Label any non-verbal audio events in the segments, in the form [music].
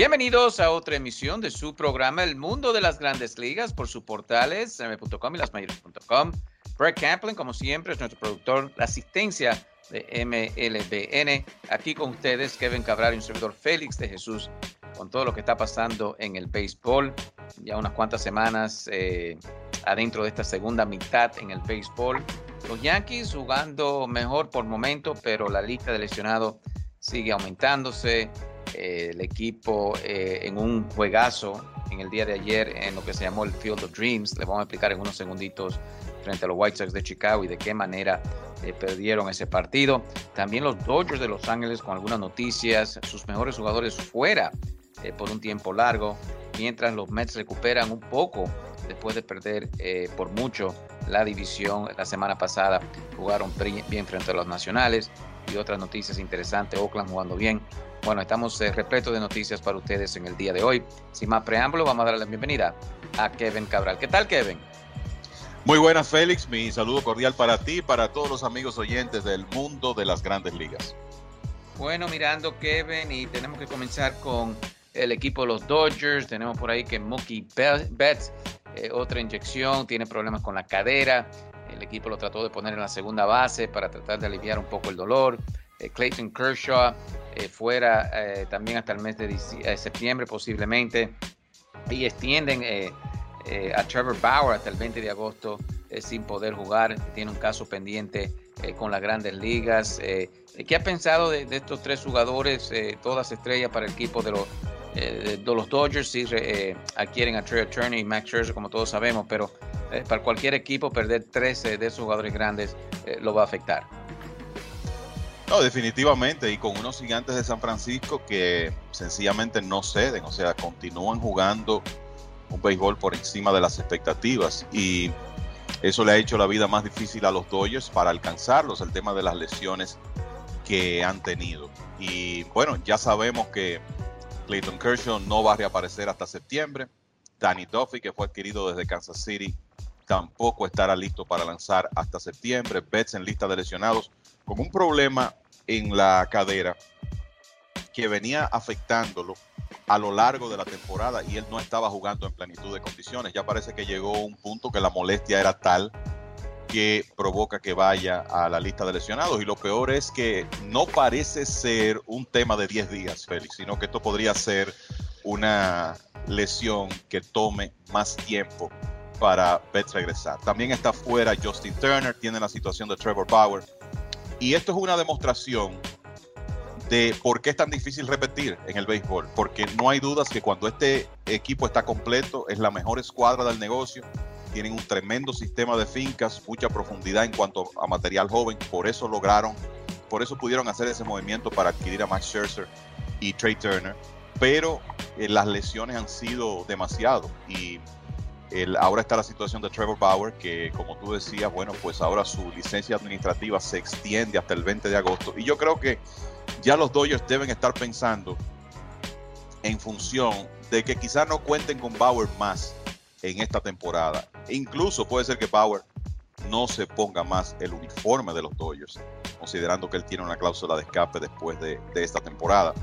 Bienvenidos a otra emisión de su programa El Mundo de las Grandes Ligas por sus portales m.com y lasmayores.com. Brett Camplin, como siempre, es nuestro productor, la asistencia de MLBN. Aquí con ustedes, Kevin Cabral y un servidor Félix de Jesús, con todo lo que está pasando en el béisbol. Ya unas cuantas semanas eh, adentro de esta segunda mitad en el béisbol. Los Yankees jugando mejor por momento, pero la lista de lesionados sigue aumentándose. Eh, el equipo eh, en un juegazo en el día de ayer en lo que se llamó el Field of Dreams. Le vamos a explicar en unos segunditos frente a los White Sox de Chicago y de qué manera eh, perdieron ese partido. También los Dodgers de Los Ángeles con algunas noticias, sus mejores jugadores fuera por un tiempo largo, mientras los Mets recuperan un poco después de perder por mucho la división la semana pasada. Jugaron bien frente a los Nacionales y otras noticias interesantes. Oakland jugando bien. Bueno, estamos repletos de noticias para ustedes en el día de hoy. Sin más preámbulo, vamos a darle la bienvenida a Kevin Cabral. ¿Qué tal, Kevin? Muy buenas, Félix. Mi saludo cordial para ti y para todos los amigos oyentes del mundo de las grandes ligas. Bueno, mirando, Kevin, y tenemos que comenzar con el equipo de los Dodgers. Tenemos por ahí que Mookie Betts, eh, otra inyección, tiene problemas con la cadera. El equipo lo trató de poner en la segunda base para tratar de aliviar un poco el dolor. Eh, Clayton Kershaw eh, fuera eh, también hasta el mes de eh, septiembre posiblemente. Y extienden eh, a Trevor Bauer hasta el 20 de agosto eh, sin poder jugar. Tiene un caso pendiente eh, con las grandes ligas. ¿Qué ha pensado de, de estos tres jugadores, todas estrellas para el equipo de los, de los Dodgers? Sí, adquieren a Trey Turner y Max Scherzer, como todos sabemos, pero para cualquier equipo perder 13 de esos jugadores grandes lo va a afectar. No, definitivamente, y con unos gigantes de San Francisco que sencillamente no ceden, o sea, continúan jugando un béisbol por encima de las expectativas y eso le ha hecho la vida más difícil a los Dodgers para alcanzarlos, el tema de las lesiones que han tenido. Y bueno, ya sabemos que Clayton Kershaw no va a reaparecer hasta septiembre. Danny Duffy, que fue adquirido desde Kansas City, tampoco estará listo para lanzar hasta septiembre. Betts en lista de lesionados con un problema en la cadera que venía afectándolo a lo largo de la temporada y él no estaba jugando en plenitud de condiciones. Ya parece que llegó un punto que la molestia era tal que provoca que vaya a la lista de lesionados. Y lo peor es que no parece ser un tema de 10 días, Félix, sino que esto podría ser una lesión que tome más tiempo para Betts regresar. También está fuera Justin Turner, tiene la situación de Trevor Bauer. Y esto es una demostración de por qué es tan difícil repetir en el béisbol, porque no hay dudas que cuando este equipo está completo es la mejor escuadra del negocio, tienen un tremendo sistema de fincas, mucha profundidad en cuanto a material joven, por eso lograron, por eso pudieron hacer ese movimiento para adquirir a Max Scherzer y Trey Turner, pero eh, las lesiones han sido demasiado ahora está la situación de Trevor Bauer, que como tú decías, bueno, pues ahora su licencia administrativa se extiende hasta el 20 de agosto. Y yo creo que ya los Dodgers deben estar pensando en función de que quizás no cuenten con Bauer más en esta temporada. E incluso puede ser que Bauer no se ponga más el uniforme de los Dodgers, considerando que él tiene una cláusula de escape después de, de esta temporada.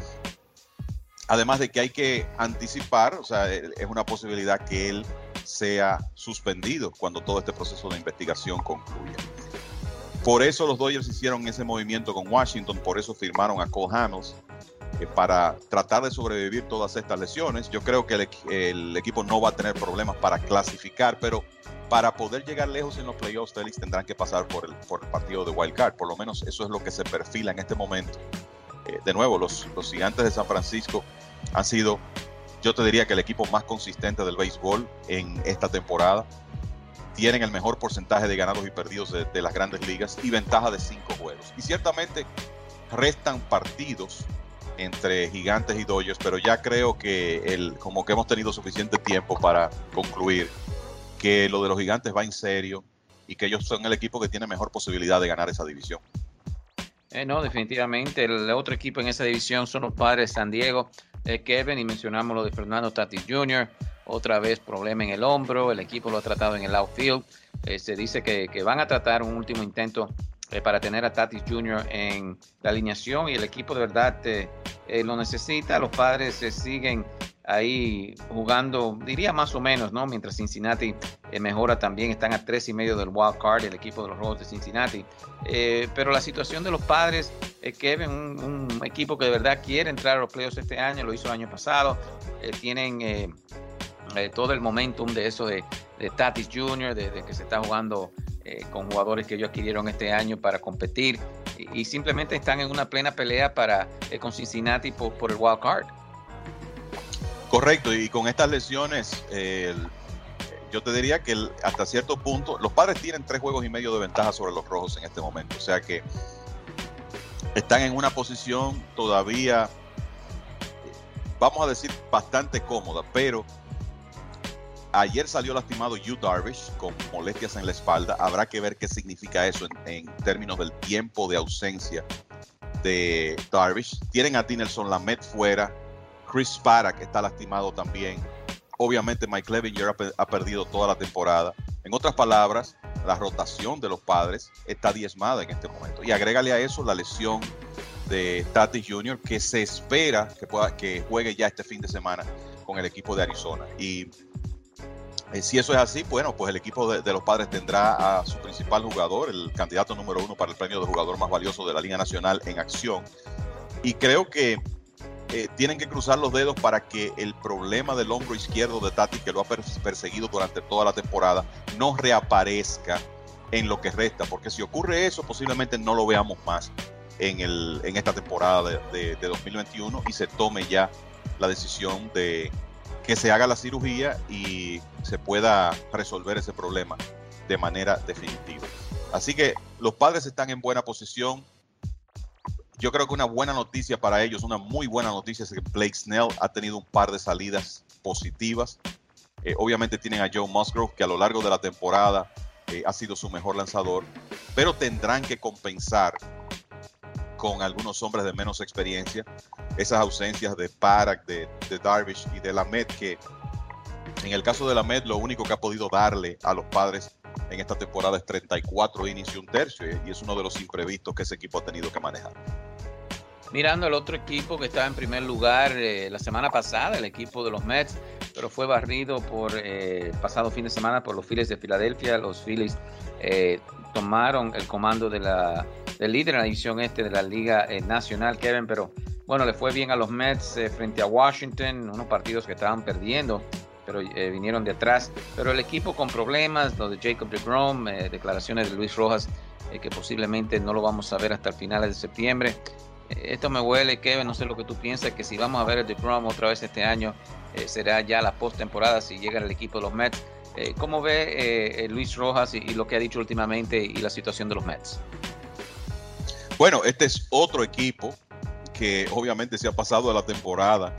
Además de que hay que anticipar, o sea, es una posibilidad que él sea suspendido cuando todo este proceso de investigación concluya. Por eso los Dodgers hicieron ese movimiento con Washington, por eso firmaron a Cole Hamels. eh, para tratar de sobrevivir todas estas lesiones. Yo creo que el, equipo no va a tener problemas para clasificar, pero para poder llegar lejos en los playoffs, Félix, tendrán que pasar por el, partido de Wild Card. Por lo menos eso es lo que se perfila en este momento. Eh, de nuevo, los gigantes de San Francisco han sido, yo te diría que el equipo más consistente del béisbol en esta temporada. Tienen el mejor porcentaje de ganados y perdidos de, las grandes ligas y ventaja de cinco juegos. Y ciertamente restan partidos entre Gigantes y Dodgers, pero ya creo que el, como que hemos tenido suficiente tiempo para concluir que lo de los Gigantes va en serio y que ellos son el equipo que tiene mejor posibilidad de ganar esa división. Eh, no, definitivamente. El otro equipo en esa división son los padres de San Diego. Eh, Kevin, y mencionamos lo de Fernando Tatis Jr., otra vez problema en el hombro. El equipo lo ha tratado en el outfield. Eh, se dice que, que, van a tratar un último intento eh, para tener a Tatis Jr. en la alineación y el equipo de verdad lo necesita. Los padres se siguen ahí jugando, diría más o menos, ¿no? Mientras Cincinnati mejora también, están a tres y medio del wild card, el equipo de los Rojos de Cincinnati. pero la situación de los padres, Kevin, un, un, equipo que de verdad quiere entrar a los playoffs este año, lo hizo el año pasado, tienen todo el momentum de eso de, de Tatis Jr., de, que se está jugando eh, con jugadores que ellos adquirieron este año para competir y, y simplemente están en una plena pelea para eh, con Cincinnati por, por, el wild card. Correcto, y con estas lesiones, eh, yo te diría que hasta cierto punto, los padres tienen tres juegos y medio de ventaja sobre los rojos en este momento, o sea que están en una posición todavía, vamos a decir, bastante cómoda, pero Ayer salió lastimado Yu Darvish con molestias en la espalda. Habrá que ver qué significa eso en, en términos del tiempo de ausencia de Darvish. Tienen a Dinelson Lamet fuera. Chris que está lastimado también. Obviamente Mike Clevinger ha, ha perdido toda la temporada. En otras palabras, la rotación de los padres está diezmada en este momento. Y agrégale a eso la lesión de Tatis Jr., que se espera que, pueda, que juegue ya este fin de semana con el equipo de Arizona. Y eh, si eso es así, bueno, pues el equipo de, los padres tendrá a su principal jugador, el candidato número uno para el premio de jugador más valioso de la Liga Nacional en acción. Y creo que eh, tienen que cruzar los dedos para que el problema del hombro izquierdo de Tati, que lo ha perseguido durante toda la temporada, no reaparezca en lo que resta, porque si ocurre eso, posiblemente no lo veamos más en, el, en esta temporada de, de, de 2021 y se tome ya la decisión de que se haga la cirugía y se pueda resolver ese problema de manera definitiva. Así que los padres están en buena posición. Yo creo que una buena noticia para ellos, una muy buena noticia es que Blake Snell ha tenido un par de salidas positivas. Eh, obviamente tienen a Joe Musgrove, que a lo largo de la temporada eh, ha sido su mejor lanzador, pero tendrán que compensar con algunos hombres de menos experiencia, esas ausencias de Parak, de, de Darvish y de Lamed, que en el caso de Lamed lo único que ha podido darle a los padres en esta temporada es 34 innings y un tercio, y es uno de los imprevistos que ese equipo ha tenido que manejar. Mirando el otro equipo que estaba en primer lugar eh, la semana pasada, el equipo de los Mets, pero fue barrido por eh, pasado fin de semana por los Phillies de Filadelfia. Los Phillies eh, tomaron el comando de la, del líder en la división este de la Liga eh, Nacional, Kevin, pero bueno, le fue bien a los Mets eh, frente a Washington, unos partidos que estaban perdiendo, pero eh, vinieron de atrás. Pero el equipo con problemas, lo de Jacob DeGrom, declaraciones de Luis Rojas, que posiblemente no lo vamos a ver hasta el final de septiembre. Esto me huele, Kevin, no sé lo que tú piensas, que si vamos a ver el DeGrom otra vez este año, será ya la postemporada si llega el equipo de los Mets. Eh, ¿Cómo ve eh, eh, Luis Rojas y, lo que ha dicho últimamente y la situación de los Mets? Bueno, este es otro equipo que obviamente se ha pasado la temporada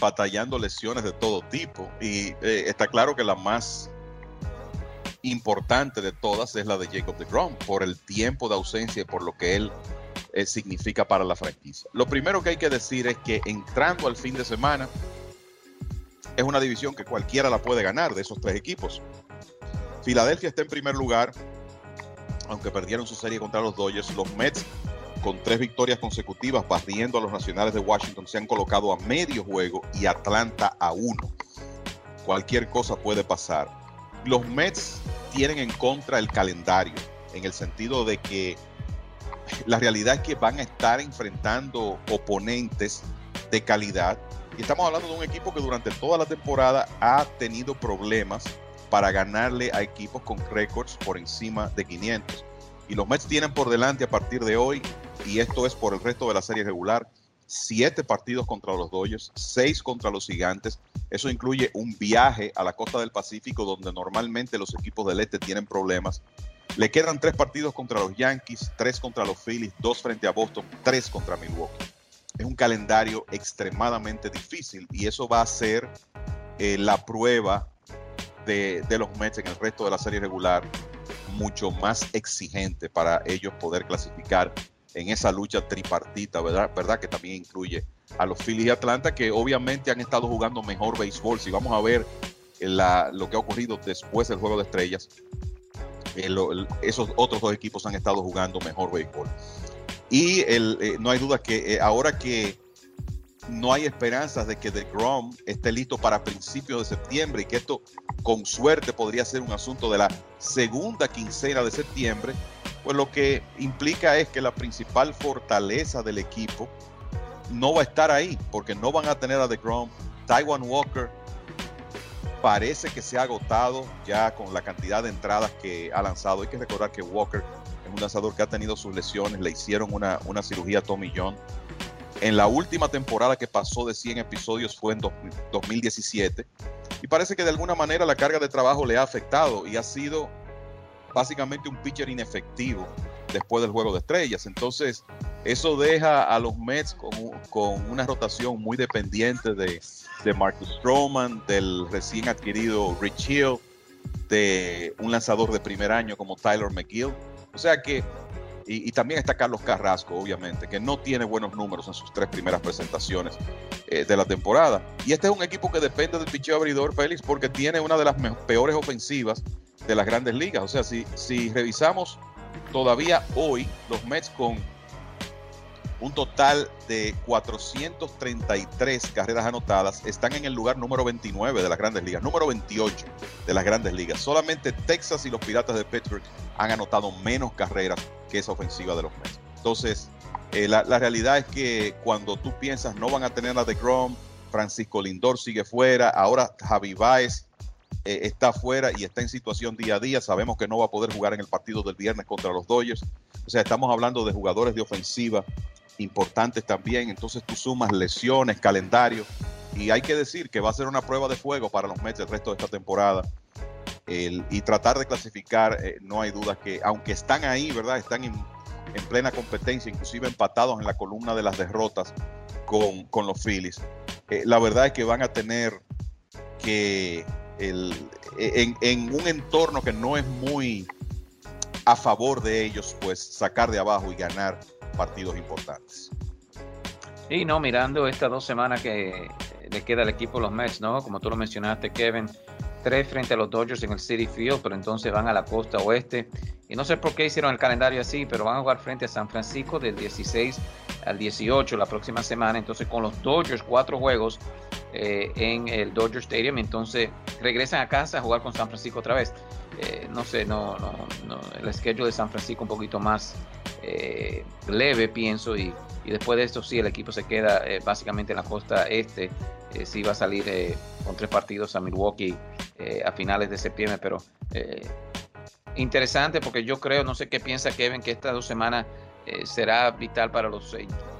batallando lesiones de todo tipo y eh, está claro que la más importante de todas es la de Jacob de Grom por el tiempo de ausencia y por lo que él eh, significa para la franquicia. Lo primero que hay que decir es que entrando al fin de semana es una división que cualquiera la puede ganar de esos tres equipos. Filadelfia está en primer lugar, aunque perdieron su serie contra los Dodgers. Los Mets, con tres victorias consecutivas, barriendo a los nacionales de Washington, se han colocado a medio juego y Atlanta a uno. Cualquier cosa puede pasar. Los Mets tienen en contra el calendario, en el sentido de que la realidad es que van a estar enfrentando oponentes de calidad. Y estamos hablando de un equipo que durante toda la temporada ha tenido problemas para ganarle a equipos con récords por encima de 500. Y los Mets tienen por delante a partir de hoy, y esto es por el resto de la serie regular, siete partidos contra los Dodgers, seis contra los Gigantes. Eso incluye un viaje a la costa del Pacífico donde normalmente los equipos del este tienen problemas. Le quedan tres partidos contra los Yankees, tres contra los Phillies, dos frente a Boston, tres contra Milwaukee. Es un calendario extremadamente difícil y eso va a ser eh, la prueba de, los Mets en el resto de la serie regular mucho más exigente para ellos poder clasificar en esa lucha tripartita, ¿verdad? ¿verdad? Que también incluye a los Phillies de Atlanta, que obviamente han estado jugando mejor béisbol. Si vamos a ver la, lo que ha ocurrido después del Juego de Estrellas, esos otros dos equipos han estado jugando mejor béisbol. Y eh, no hay duda que eh, ahora que no hay esperanzas de que The Grom esté listo para principios de septiembre y que esto con suerte podría ser un asunto de la segunda quincena de septiembre, pues lo que implica es que la principal fortaleza del equipo no va a estar ahí, porque no van a tener a The Grom. Taiwan Walker parece que se ha agotado ya con la cantidad de entradas que ha lanzado. Hay que recordar que Walker es un lanzador que ha tenido sus lesiones, le hicieron una, una cirugía a Tommy John en la última temporada que pasó de 100 episodios fue en 2017 y parece que de alguna manera la carga de trabajo le ha afectado y ha sido básicamente un pitcher inefectivo después del juego de estrellas. Entonces, eso deja a los Mets con, una rotación muy dependiente de, de, Marcus Stroman, del recién adquirido Rich Hill, de un lanzador de primer año como Tyler McGill. O sea que y, también está Carlos Carrasco, obviamente, que no tiene buenos números en sus tres primeras presentaciones eh, de la temporada. Y este es un equipo que depende del picheo abridor, Félix, porque tiene una de las peores ofensivas de las grandes ligas. O sea, si, si revisamos todavía hoy los Mets con un total de 433 carreras anotadas, están en el lugar número 29 de las grandes ligas, número 28 de las grandes ligas. Solamente Texas y los Piratas de Pittsburgh han anotado menos carreras que esa ofensiva de los Mets. Entonces, eh, la, realidad es que cuando tú piensas no van a tener a Grom, Francisco Lindor sigue fuera, ahora Javi Baez eh, está fuera y está en situación día a día. Sabemos que no va a poder jugar en el partido del viernes contra los Dodgers. O sea, estamos hablando de jugadores de ofensiva importantes también. Entonces tú sumas lesiones, calendario. Y hay que decir que va a ser una prueba de fuego para los Mets el resto de esta temporada. y tratar de clasificar, eh, no hay duda que, aunque están ahí, ¿verdad? Están en, plena competencia, inclusive empatados en la columna de las derrotas con, con los Phillies. Eh, la verdad es que van a tener que, el, en, en un entorno que no es muy a favor de ellos, pues sacar de abajo y ganar partidos importantes. Y no, mirando estas dos semanas que le queda al equipo los Mets, ¿no? Como tú lo mencionaste, Kevin, tres frente a los Dodgers en el City Field, pero entonces van a la costa oeste. Y no sé por qué hicieron el calendario así, pero van a jugar frente a San Francisco del 16 al 18 la próxima semana. Entonces con los Dodgers, cuatro juegos eh, en el Dodger Stadium. Entonces regresan a casa a jugar con San Francisco otra vez. Eh, no sé, no, no, no, el schedule de San Francisco un poquito más eh, leve, pienso, y, y, después de esto sí, el equipo se queda básicamente en la costa este, sí va a salir con tres partidos a Milwaukee a finales de septiembre, pero interesante porque yo creo, no sé qué piensa Kevin, que estas dos semanas será vital para los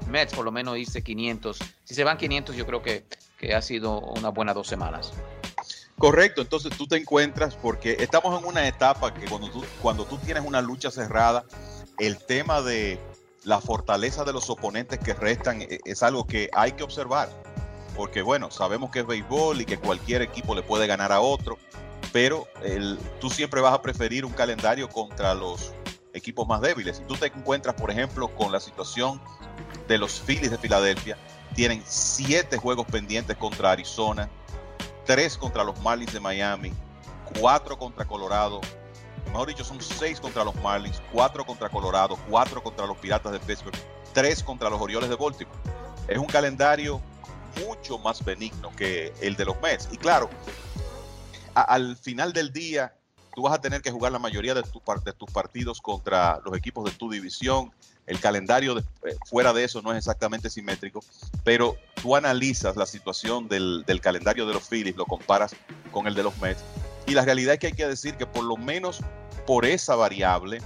Mets, por lo menos irse 500. Si se van 500, yo creo que, que ha sido una buena dos semanas. Correcto, entonces tú te encuentras porque estamos en una etapa que cuando tú, cuando tú tienes una lucha cerrada, el tema de la fortaleza de los oponentes que restan e, es algo que hay que observar. Porque bueno, sabemos que es béisbol y que cualquier equipo le puede ganar a otro, pero tú siempre vas a preferir un calendario contra los equipos más débiles. Si tú te encuentras, por ejemplo, con la situación de los Phillies de Filadelfia, tienen siete juegos pendientes contra Arizona, tres contra los Marlins de Miami, cuatro contra Colorado, mejor dicho, son seis contra los Marlins, cuatro contra Colorado, cuatro contra los Piratas de Pittsburgh, tres contra los Orioles de Baltimore. Es un calendario mucho más benigno que el de los Mets. Y claro, al final del día, tú vas a tener que jugar la mayoría de, tus partidos contra los equipos de tu división. El calendario eh, fuera de eso no es exactamente simétrico, pero tú analizas la situación del, del calendario de los Phillies, lo comparas con el de los Mets, y la realidad es que hay que decir que por lo menos por esa variable,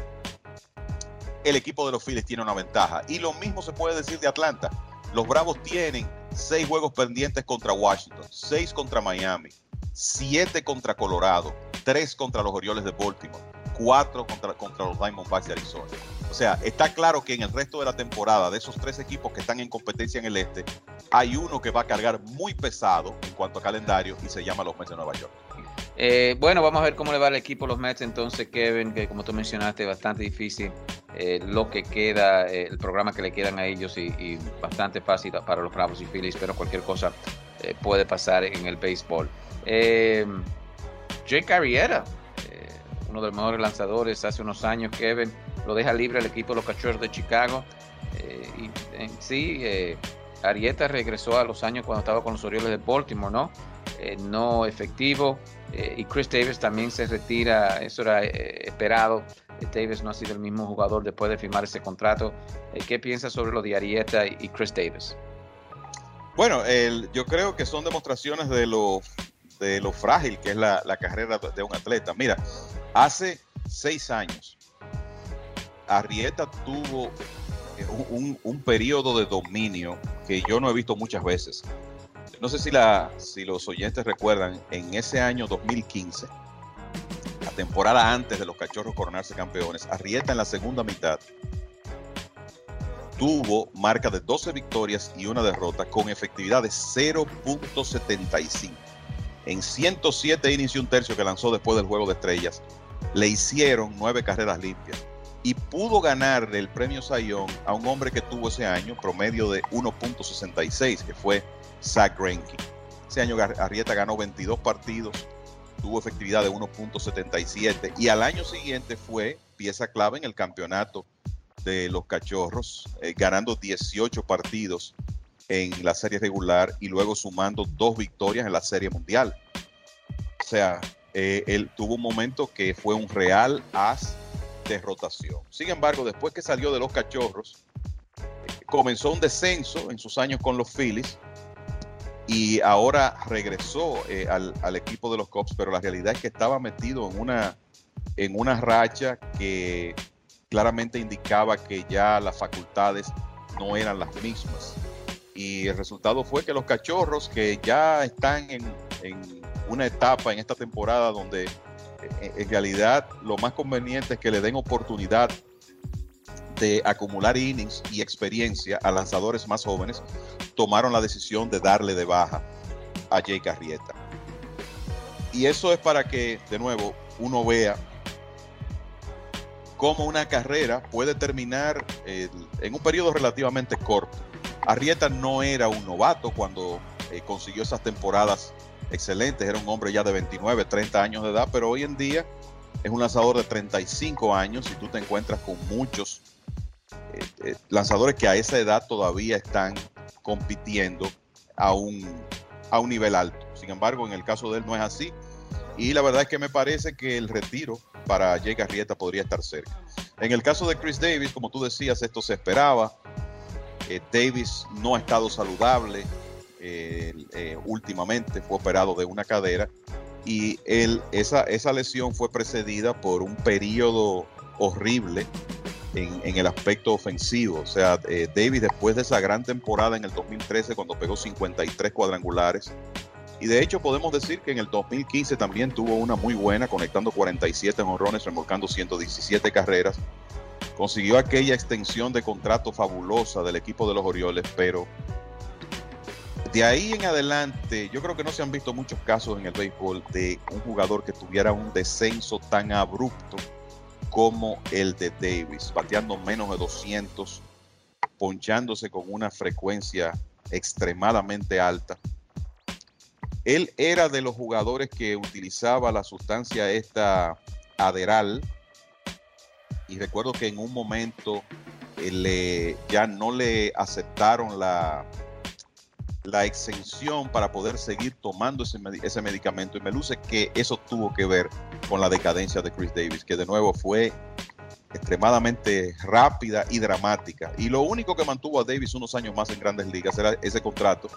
el equipo de los Phillies tiene una ventaja. Y lo mismo se puede decir de Atlanta. Los Bravos tienen seis juegos pendientes contra Washington, seis contra Miami, siete contra Colorado, tres contra los Orioles de Baltimore, cuatro contra, contra los Diamondbacks de Arizona. O sea, está claro que en el resto de la temporada, de esos tres equipos que están en competencia en el este, hay uno que va a cargar muy pesado en cuanto a calendario y se llama los Mets de Nueva York. Eh, bueno, vamos a ver cómo le va al equipo los Mets entonces, Kevin, que como tú mencionaste, bastante difícil eh, lo que queda, eh, el programa que le quedan a ellos y, bastante fácil para los Bravos y Phillies, pero cualquier cosa puede pasar en el béisbol. Jake Arrieta, uno de los mejores lanzadores hace unos años, Kevin, lo deja libre el equipo de los Cachorros de Chicago. y en sí, Arrieta regresó a los años cuando estaba con los Orioles de Baltimore, ¿no? no efectivo. Eh, y Chris Davis también se retira, eso era eh, esperado. Eh, Davis no ha sido el mismo jugador después de firmar ese contrato. ¿Qué piensas sobre lo de Arieta y Chris Davis? Bueno, yo creo que son demostraciones de lo, de lo frágil que es la, carrera de un atleta. Mira, hace seis años, Arrieta tuvo un, un periodo de dominio que yo no he visto muchas veces no sé si, la, si los oyentes recuerdan, en ese año 2015, la temporada antes de los cachorros coronarse campeones, Arrieta en la segunda mitad tuvo marca de 12 victorias y una derrota con efectividad de 0.75. En 107 innings y un tercio que lanzó después del juego de estrellas, le hicieron nueve carreras limpias y pudo ganar el premio Sayón a un hombre que tuvo ese año promedio de 1.66, que fue Zach Greinke. Ese año Arrieta ganó 22 partidos, tuvo efectividad de 1.77 y al año siguiente fue pieza clave en el campeonato de los Cachorros, eh, ganando 18 partidos en la serie regular y luego sumando dos victorias en la serie mundial. O sea, eh, él tuvo un momento que fue un real as de rotación. Sin embargo, después que salió de los Cachorros, comenzó un descenso en sus años con los Phillies y ahora regresó eh, al, equipo de los Cubs, pero la realidad es que estaba metido en una, en una racha que claramente indicaba que ya las facultades no eran las mismas. Y el resultado fue que los cachorros que ya están en, en una etapa en esta temporada donde eh, en realidad lo más conveniente es que le den oportunidad de acumular innings y experiencia a lanzadores más jóvenes, tomaron la decisión de darle de baja a Jake Arrieta. Y eso es para que, de nuevo, uno vea cómo una carrera puede terminar en un periodo relativamente corto. Arrieta no era un novato cuando eh, consiguió esas temporadas excelentes, era un hombre ya de 29, 30 años de edad, pero hoy en día es un lanzador de 35 años y tú te encuentras con muchos eh, eh, lanzadores que a esa edad todavía están compitiendo a un, a un nivel alto. Sin embargo, en el caso de él no es así. Y la verdad es que me parece que el retiro para Jake Arrieta podría estar cerca. En el caso de Chris Davis, como tú decías, esto se esperaba. Eh, Davis no ha estado saludable últimamente, fue operado de una cadera y esa, lesión fue precedida por un periodo horrible en, el aspecto ofensivo. O sea, eh, Davis después de esa gran temporada en el 2013 cuando pegó 53 cuadrangulares, y de hecho podemos decir que en el 2015 también tuvo una muy buena, conectando 47 honrones, remolcando 117 carreras. Consiguió aquella extensión de contrato fabulosa del equipo de los Orioles, pero de ahí en adelante, yo creo que no se han visto muchos casos en el béisbol de un jugador que tuviera un descenso tan abrupto como el de Davis, bateando menos de 200, ponchándose con una frecuencia extremadamente alta. Él era de los jugadores que utilizaba la sustancia esta Aderal y recuerdo que en un momento eh, le, ya no le aceptaron la, la exención para poder seguir tomando ese, ese medicamento y me luce que eso tuvo que ver con la decadencia de Chris Davis, que de nuevo fue extremadamente rápida y dramática. Y lo único que mantuvo a Davis unos años más en grandes ligas era ese contrato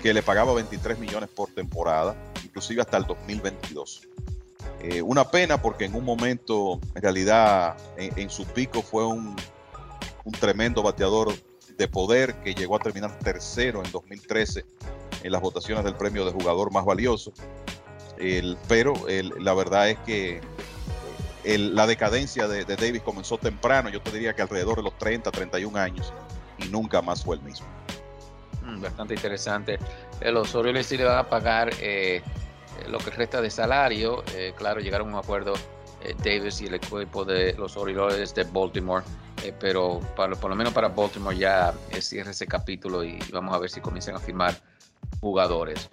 que le pagaba 23 millones por temporada, inclusive hasta el 2022. Eh, una pena porque en un momento, en realidad, en, su pico fue un, un, tremendo bateador de poder que llegó a terminar tercero en 2013 en las votaciones del premio de jugador más valioso. El, pero la verdad es que la decadencia de, Davis comenzó temprano, yo te diría que alrededor de los 30, 31 años, y nunca más fue el mismo. Mm, bastante interesante. Eh, los Orioles sí le van a pagar eh, lo que resta de salario. Eh, claro, llegaron a un acuerdo Davis y el equipo de los Orioles de Baltimore. pero para, por lo menos para Baltimore ya cierra ese capítulo y vamos a ver si comienzan a firmar jugadores.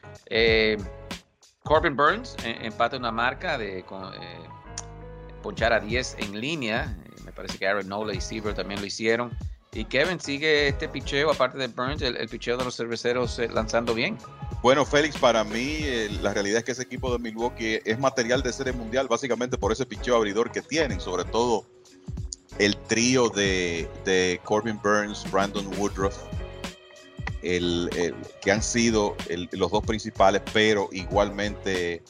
Corbin Burns empata una marca de ponchar a 10 en línea. Eh, me parece que Aaron Nola y Seaver también lo hicieron. Y Kevin sigue este picheo, aparte de Burns, el, picheo de los cerveceros eh, lanzando bien. Bueno, Félix, para mí eh, la realidad es que ese equipo de Milwaukee es material de serie mundial, básicamente por ese picheo abridor que tienen, sobre todo el trío de, Corbin Burns, Brandon Woodruff, el, que han sido los dos principales, pero igualmente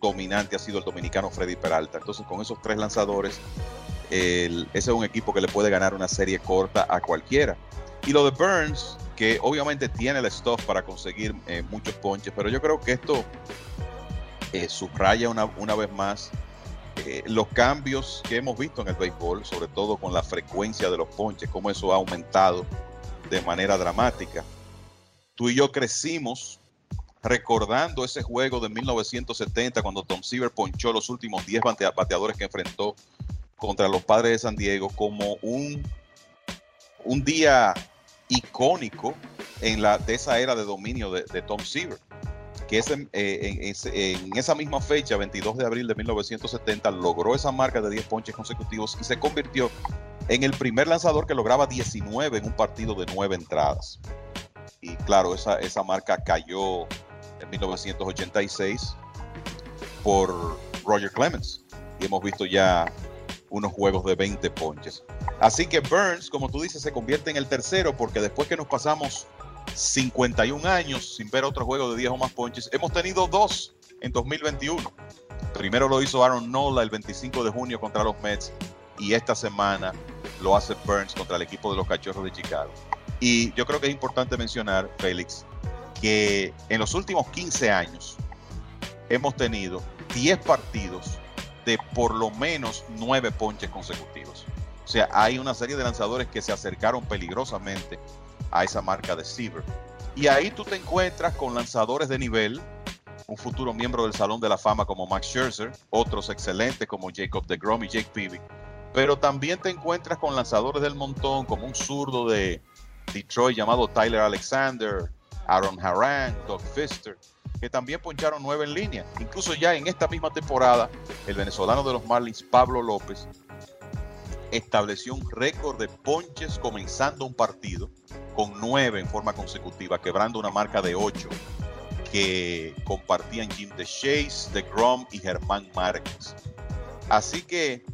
dominante ha sido el dominicano Freddy Peralta. Entonces, con esos tres lanzadores, ese es un equipo que le puede ganar una serie corta a cualquiera. Y lo de Burns, que obviamente tiene el stuff para conseguir eh, muchos ponches, pero yo creo que esto eh, subraya una, una, vez más eh, los cambios que hemos visto en el béisbol, sobre todo con la frecuencia de los ponches, cómo eso ha aumentado de manera dramática. Tú y yo crecimos recordando ese juego de 1970 cuando Tom Seaver ponchó los últimos 10 bateadores que enfrentó contra los padres de San Diego como un, un día icónico en la, de esa era de dominio de, Tom Seaver. Que eh, en, esa misma fecha, 22 de abril de 1970, logró esa marca de 10 ponches consecutivos y se convirtió en el primer lanzador que lograba 19 en un partido de 9 entradas. Y claro, esa, esa marca cayó en 1986 por Roger Clemens. Y hemos visto ya unos juegos de 20 ponches. Así que Burns, como tú dices, se convierte en el tercero porque después que nos pasamos 51 años sin ver otro juego de 10 o más ponches, hemos tenido dos en 2021. Primero lo hizo Aaron Nola el 25 de junio contra los Mets y esta semana lo hace Burns contra el equipo de los Cachorros de Chicago. Y yo creo que es importante mencionar, Félix, que en los últimos 15 años hemos tenido 10 partidos de por lo menos 9 ponches consecutivos. O sea, hay una serie de lanzadores que se acercaron peligrosamente a esa marca de Siever. Y ahí tú te encuentras con lanzadores de nivel, un futuro miembro del Salón de la Fama como Max Scherzer, otros excelentes como Jacob DeGrom y Jake Peavy. Pero también te encuentras con lanzadores del montón como un zurdo de Detroit llamado Tyler Alexander, Aaron Haran, Doug Fister, que también poncharon nueve en línea. Incluso ya en esta misma temporada, el venezolano de los Marlins, Pablo López, estableció un récord de ponches comenzando un partido con nueve en forma consecutiva, quebrando una marca de ocho que compartían Jim de Grom y Germán Márquez. Así que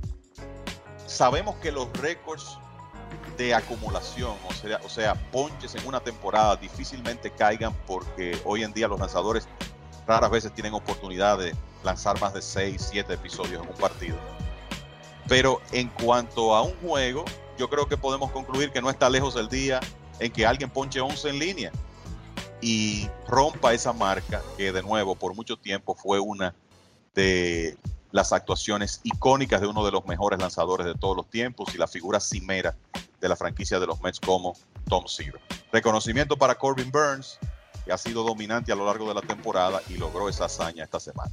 sabemos que los récords de acumulación, o sea, ponches en una temporada difícilmente caigan porque hoy en día los lanzadores raras veces tienen oportunidad de lanzar más de 6, 7 episodios en un partido. Pero en cuanto a un juego, yo creo que podemos concluir que no está lejos el día en que alguien ponche 11 en línea y rompa esa marca que de nuevo por mucho tiempo fue una de las actuaciones icónicas de uno de los mejores lanzadores de todos los tiempos y la figura cimera de la franquicia de los Mets como Tom Seaver. Reconocimiento para Corbin Burns, que ha sido dominante a lo largo de la temporada y logró esa hazaña esta semana.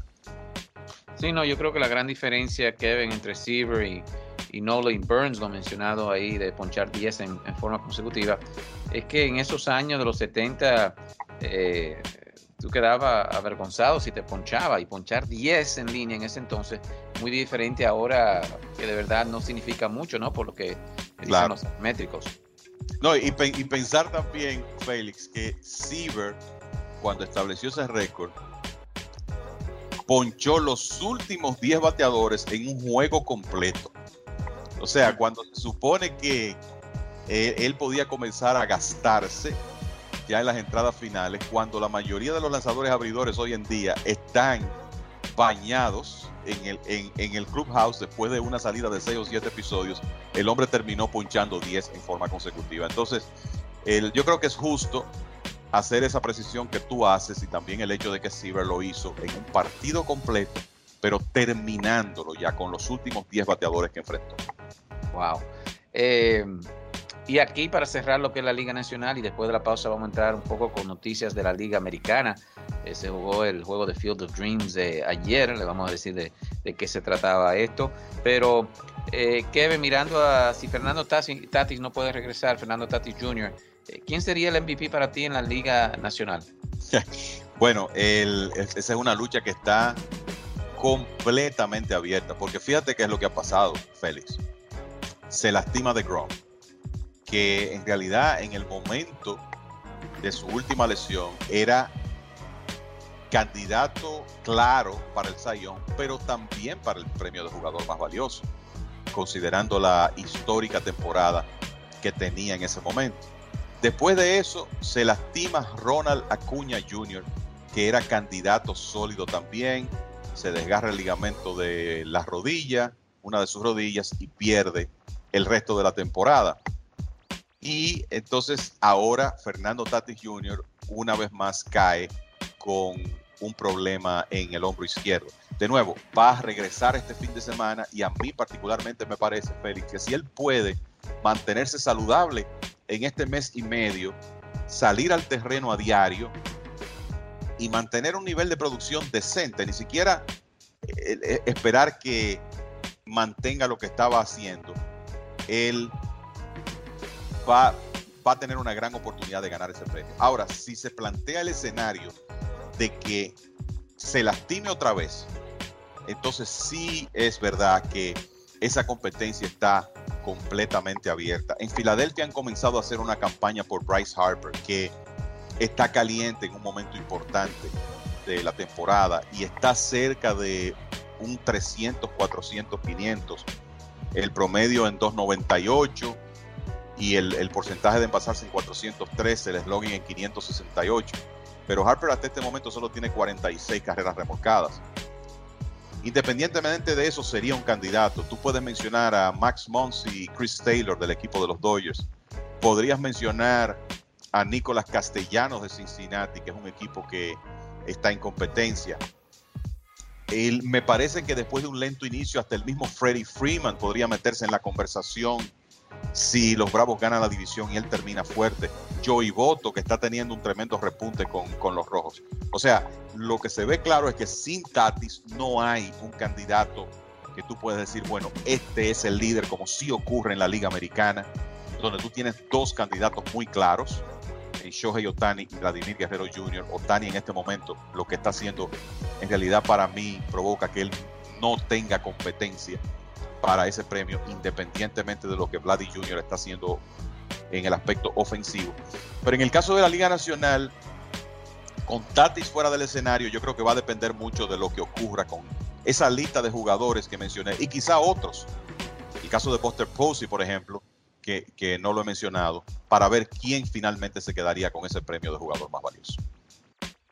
Sí, no, yo creo que la gran diferencia, Kevin, entre Seaver y, Nolan Burns, lo mencionado ahí, de ponchar 10 en, forma consecutiva, es que en esos años de los 70, eh, tú quedabas avergonzado si te ponchaba y ponchar 10 en línea en ese entonces, muy diferente ahora que de verdad no significa mucho, ¿no? Por lo que dicen los métricos. No, y, pensar también, Félix, que Siever, cuando estableció ese récord, ponchó los últimos 10 bateadores en un juego completo. O sea, cuando se supone que eh, él podía comenzar a gastarse ya en las entradas finales, cuando la mayoría de los lanzadores abridores hoy en día están bañados en el, en, el clubhouse después de una salida de 6 o 7 episodios, el hombre terminó punchando 10 en forma consecutiva. Entonces, el, yo creo que es justo hacer esa precisión que tú haces y también el hecho de que Siever lo hizo en un partido completo, pero terminándolo ya con los últimos 10 bateadores que enfrentó. Wow. Eh, y aquí para cerrar lo que es la Liga Nacional y después de la pausa vamos a entrar un poco con noticias de la Liga Americana. Eh, se jugó el juego de Field of Dreams de ayer, le vamos a decir de, qué se trataba esto. Pero eh, Kevin, mirando a si Fernando Tatis, no puede regresar, Fernando Tatis Jr., eh, ¿quién sería el MVP para ti en la Liga Nacional? [laughs] bueno, esa es una lucha que está completamente abierta, porque fíjate qué es lo que ha pasado, Félix. Se lastima de Grom que en realidad en el momento de su última lesión era candidato claro para el Sayón, pero también para el premio de jugador más valioso, considerando la histórica temporada que tenía en ese momento. Después de eso, se lastima Ronald Acuña Jr., que era candidato sólido también, se desgarra el ligamento de la rodilla, una de sus rodillas, y pierde el resto de la temporada. Y entonces ahora Fernando Tatis Jr. una vez más cae con un problema en el hombro izquierdo. De nuevo, va a regresar este fin de semana y a mí particularmente me parece, Félix, que si él puede mantenerse saludable en este mes y medio, salir al terreno a diario y mantener un nivel de producción decente, ni siquiera eh, eh, esperar que mantenga lo que estaba haciendo, él va, a tener una gran oportunidad de ganar ese premio. Ahora, si se plantea el escenario de que se lastime otra vez, entonces sí es verdad que esa competencia está completamente abierta. En Filadelfia han comenzado a hacer una campaña por Bryce Harper que está caliente en un momento importante de la temporada y está cerca de un 300, 400, 500. El promedio en 298 y el, porcentaje de envasarse en 413, el slogan en 568. Pero Harper hasta este momento solo tiene 46 carreras remolcadas. Independientemente de eso, sería un candidato. Tú puedes mencionar a Max Monsi y Chris Taylor del equipo de los Dodgers. Podrías mencionar a Nicolás Castellanos de Cincinnati, que es un equipo que está en competencia. me parece que después de un lento inicio, hasta el mismo Freddie Freeman podría meterse en la conversación si los Bravos ganan la división y él termina fuerte. Joey Boto, que está teniendo un tremendo repunte con, los Rojos. O sea, lo que se ve claro es que sin Tatis no hay un candidato que tú puedes decir, bueno, este es el líder, como sí ocurre en la Liga Americana, donde tú tienes dos candidatos muy claros, en Shohei Otani y Vladimir Guerrero Jr. Otani en este momento lo que está haciendo en realidad para mí provoca que él no tenga competencia para ese premio, independientemente de lo que Vladdy Jr. está haciendo en el aspecto ofensivo. Pero en el caso de la Liga Nacional, con Tatis fuera del escenario, yo creo que va a depender mucho de lo que ocurra con esa lista de jugadores que mencioné y quizá otros. El caso de Buster Posey, por ejemplo, que, que, no lo he mencionado, para ver quién finalmente se quedaría con ese premio de jugador más valioso.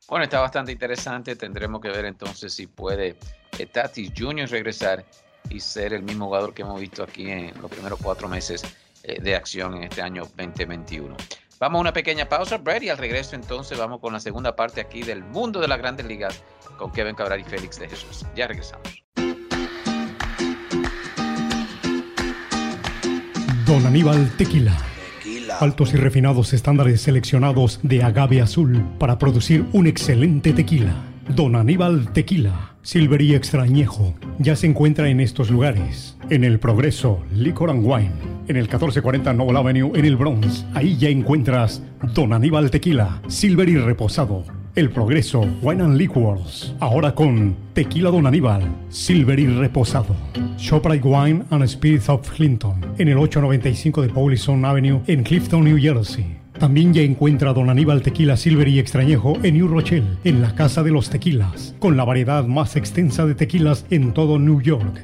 Bueno, está bastante interesante. Tendremos que ver entonces si puede eh, Tatis Jr. regresar y ser el mismo jugador que hemos visto aquí en los primeros cuatro meses eh, de acción en este año 2021. Vamos a una pequeña pausa, Brett, y al regreso entonces vamos con la segunda parte aquí del mundo de las grandes ligas con Kevin Cabral y Félix de Jesús. Ya regresamos. Don Aníbal Tequila. Tequila. Altos y refinados estándares seleccionados de agave azul para producir un excelente tequila. Don Aníbal Tequila Silver y Extrañejo ya se encuentra en estos lugares. En el Progreso, Liquor and Wine. En el 1440 Noble Avenue, en el Bronx. Ahí ya encuentras Don Aníbal Tequila, Silver y Reposado. El Progreso Wine and Liquors. Ahora con Tequila Don Aníbal, Silver y Reposado. Shoprite Wine and Spirits of Clinton. En el 895 de Paulison Avenue en Clifton, New Jersey. También ya encuentra Don Aníbal Tequila Silver y Extrañejo en New Rochelle, en la Casa de los Tequilas, con la variedad más extensa de tequilas en todo New York.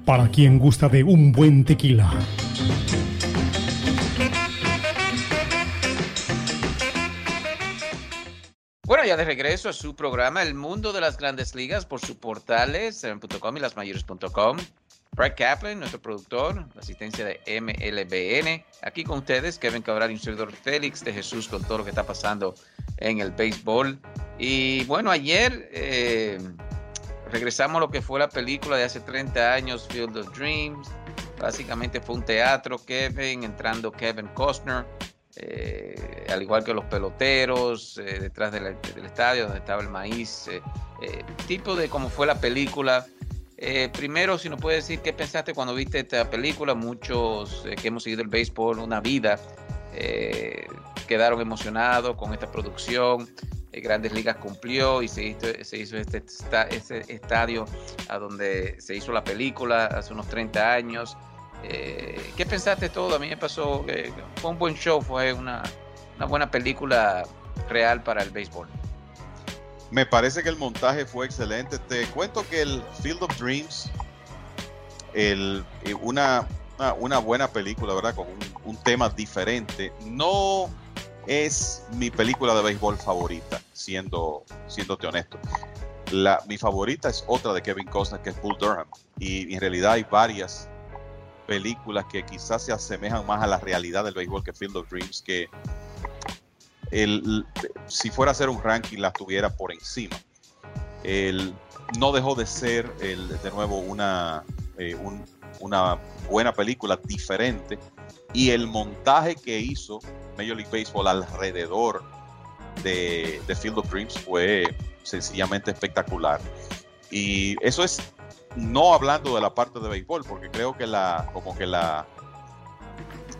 para quien gusta de un buen tequila. Bueno, ya de regreso a su programa El Mundo de las Grandes Ligas por sus portales, .com y lasmayores.com. Brad Kaplan, nuestro productor, la asistencia de MLBN. Aquí con ustedes, Kevin Cabral y un servidor Félix de Jesús con todo lo que está pasando en el béisbol. Y bueno, ayer eh, regresamos a lo que fue la película de hace 30 años, Field of Dreams. Básicamente fue un teatro, Kevin, entrando Kevin Costner, eh, al igual que los peloteros, eh, detrás del, estadio donde estaba el maíz. Eh, tipo de cómo fue la película. primero, si nos puedes decir qué pensaste cuando viste esta película, muchos que hemos seguido el béisbol una vida quedaron emocionados con esta producción. Eh, Grandes Ligas cumplió y se hizo, este, estadio a donde se hizo la película hace unos 30 años. Eh, ¿Qué pensaste todo? A mí me pasó fue un buen show, fue una, buena película real para el béisbol. Me parece que el montaje fue excelente. Te cuento que el Field of Dreams, eh, una, buena película, ¿verdad? Con un tema diferente. No es mi película de béisbol favorita, siendo, siéndote honesto. La, mi favorita es otra de Kevin Costner, que es Bull Durham. Y, en realidad hay varias películas que quizás se asemejan más a la realidad del béisbol que Field of Dreams, que el, si fuera a hacer un ranking la tuviera por encima. El, no dejó de ser, el, de nuevo, una, eh, una buena película diferente. Y el montaje que hizo Major League Baseball alrededor de, Field of Dreams fue sencillamente espectacular. Y eso es no hablando de la parte de béisbol, porque creo que la, como que la,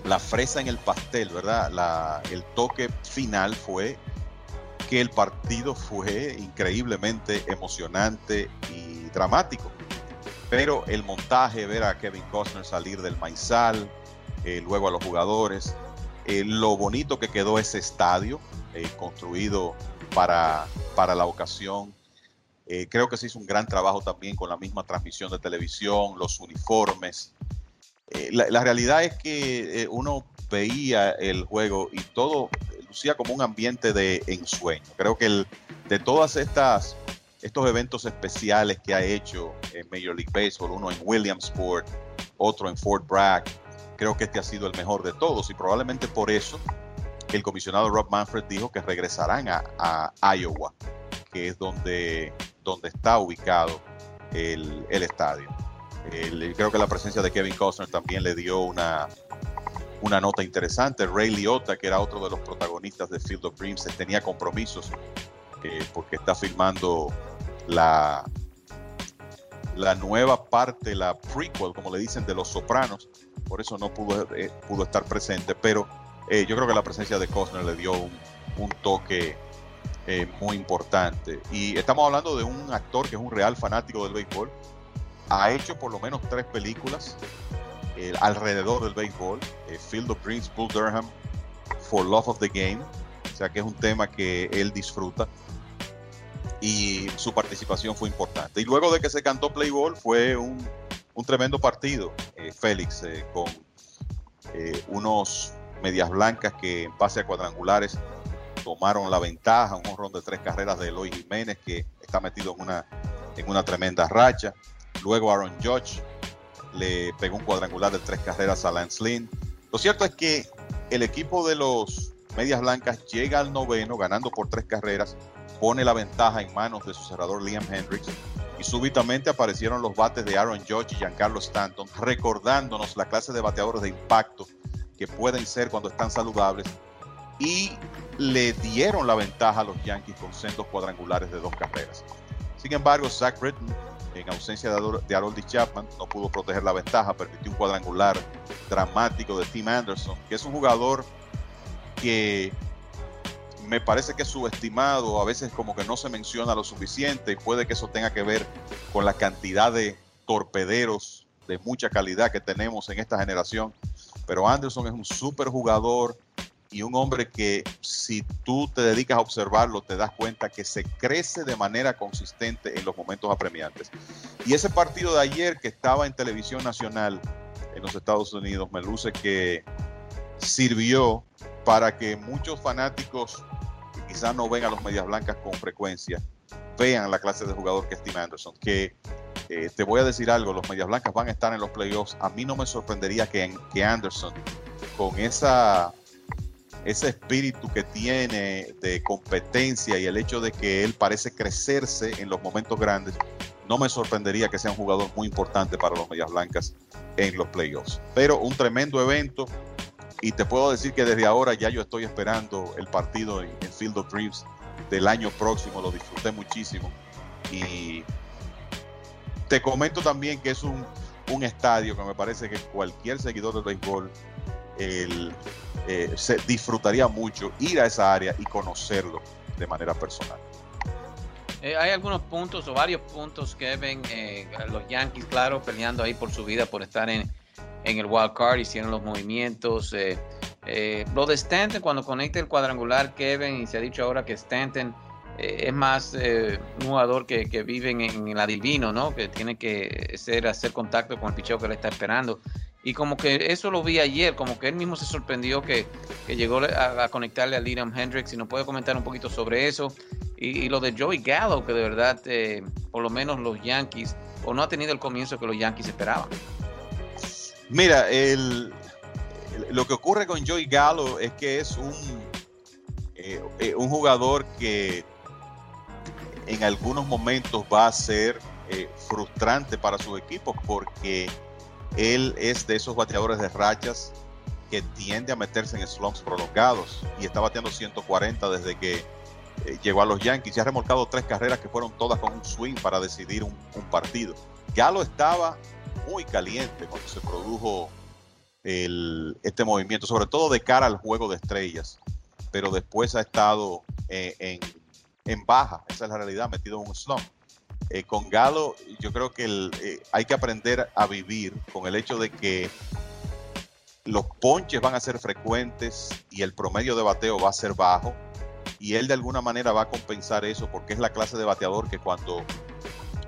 la fresa en el pastel, ¿verdad? La, el toque final fue que el partido fue increíblemente emocionante y dramático. Pero el montaje, ver a Kevin Costner salir del maizal, eh, luego a los jugadores, eh, lo bonito que quedó ese estadio, eh, construido para, para la ocasión. Creo que se hizo un gran trabajo también con la misma transmisión de televisión, los uniformes. La, realidad es que uno veía el juego y todo lucía como un ambiente de ensueño. Creo que el, de todas estas estos eventos especiales que ha hecho en Major League Baseball, uno en Williamsport, otro en Fort Bragg, creo que este ha sido el mejor de todos y probablemente por eso el comisionado Rob Manfred dijo que regresarán a, Iowa, que es donde, donde está ubicado el, estadio. creo que la presencia de Kevin Costner también le dio una, una nota interesante. Ray Liotta, que era otro de los protagonistas de Field of Dreams, tenía compromisos eh, porque está filmando la, la nueva parte, la prequel, como le dicen, de Los Sopranos, por eso no pudo, eh, pudo estar presente, pero eh, yo creo que la presencia de Costner le dio un, toque eh, muy importante. Y estamos hablando de un actor que es un real fanático del béisbol, ha hecho por lo menos tres películas alrededor del béisbol, Field of Dreams, Bull Durham, For Love of the Game, o sea que es un tema que él disfruta y su participación fue importante. Y luego de que se cantó Play Ball fue un un tremendo partido, eh, Félix, eh, con eh, unos medias blancas que en base a cuadrangulares tomaron la ventaja, un honrón de tres carreras de Eloy Jiménez que está metido en una, en una tremenda racha. Luego Aaron Judge le pegó un cuadrangular de tres carreras a Lance Lynn. Lo cierto es que el equipo de los Medias Blancas llega al noveno ganando por tres carreras pone la ventaja en manos de su cerrador Liam Hendricks y súbitamente aparecieron los bates de Aaron Judge y Giancarlo Stanton, recordándonos la clase de bateadores de impacto que pueden ser cuando están saludables y le dieron la ventaja a los Yankees con centos cuadrangulares de dos carreras. Sin embargo, Zach Britton, en ausencia de Harold Chapman, no pudo proteger la ventaja, permitió un cuadrangular dramático de Tim Anderson, que es un jugador que me parece que es subestimado, a veces como que no se menciona lo suficiente y puede que eso tenga que ver con la cantidad de torpederos de mucha calidad que tenemos en esta generación. Pero Anderson es un súper jugador y un hombre que si tú te dedicas a observarlo te das cuenta que se crece de manera consistente en los momentos apremiantes. Y ese partido de ayer que estaba en televisión nacional en los Estados Unidos me luce que sirvió para que muchos fanáticos que quizás no ven a los Medias Blancas con frecuencia, vean la clase de jugador que es Tim Anderson. Que eh, te voy a decir algo, los Medias Blancas van a estar en los playoffs. A mí no me sorprendería que, que Anderson, con esa, ese espíritu que tiene de competencia y el hecho de que él parece crecerse en los momentos grandes, no me sorprendería que sea un jugador muy importante para los Medias Blancas en los playoffs. Pero un tremendo evento y te puedo decir que desde ahora ya yo estoy esperando el partido en, Field of Dreams del año próximo. Lo disfruté muchísimo. Y te comento también que es un, estadio que me parece que cualquier seguidor del béisbol eh, se disfrutaría mucho ir a esa área y conocerlo de manera personal. Eh, hay algunos puntos o varios puntos que ven eh, los Yankees, claro, peleando ahí por su vida, por estar en, en el wild card, hicieron los movimientos. Eh, eh, lo de Stanton, cuando conecta el cuadrangular, Kevin, y se ha dicho ahora que Stanton eh, es más un jugador que, vive en, en, la divino, ¿no? Que tiene que ser, hacer contacto con el picheo que le está esperando. Y como que eso lo vi ayer, como que él mismo se sorprendió que, llegó a, conectarle a Liam Hendricks y nos puede comentar un poquito sobre eso. Y, lo de Joey Gallo, que de verdad, por lo menos los Yankees, o no ha tenido el comienzo que los Yankees esperaban. Mira, el, lo que ocurre con Joey Gallo es que es un, eh, eh, un jugador que en algunos momentos va a ser eh, frustrante para sus equipos porque él es de esos bateadores de rachas que tiende a meterse en slumps prolongados y está bateando 140 desde que llegó a los Yankees y ha remolcado tres carreras que fueron todas con un swing para decidir un, un partido. Galo estaba muy caliente cuando se produjo este movimiento, sobre todo de cara al juego de estrellas, pero después ha estado eh, en, baja, esa es la realidad, metido en un slump. Eh, con Galo, yo creo que eh, hay que aprender a vivir con el hecho de que los ponches van a ser frecuentes y el promedio de bateo va a ser bajo. Y él de alguna manera va a compensar eso porque es la clase de bateador que cuando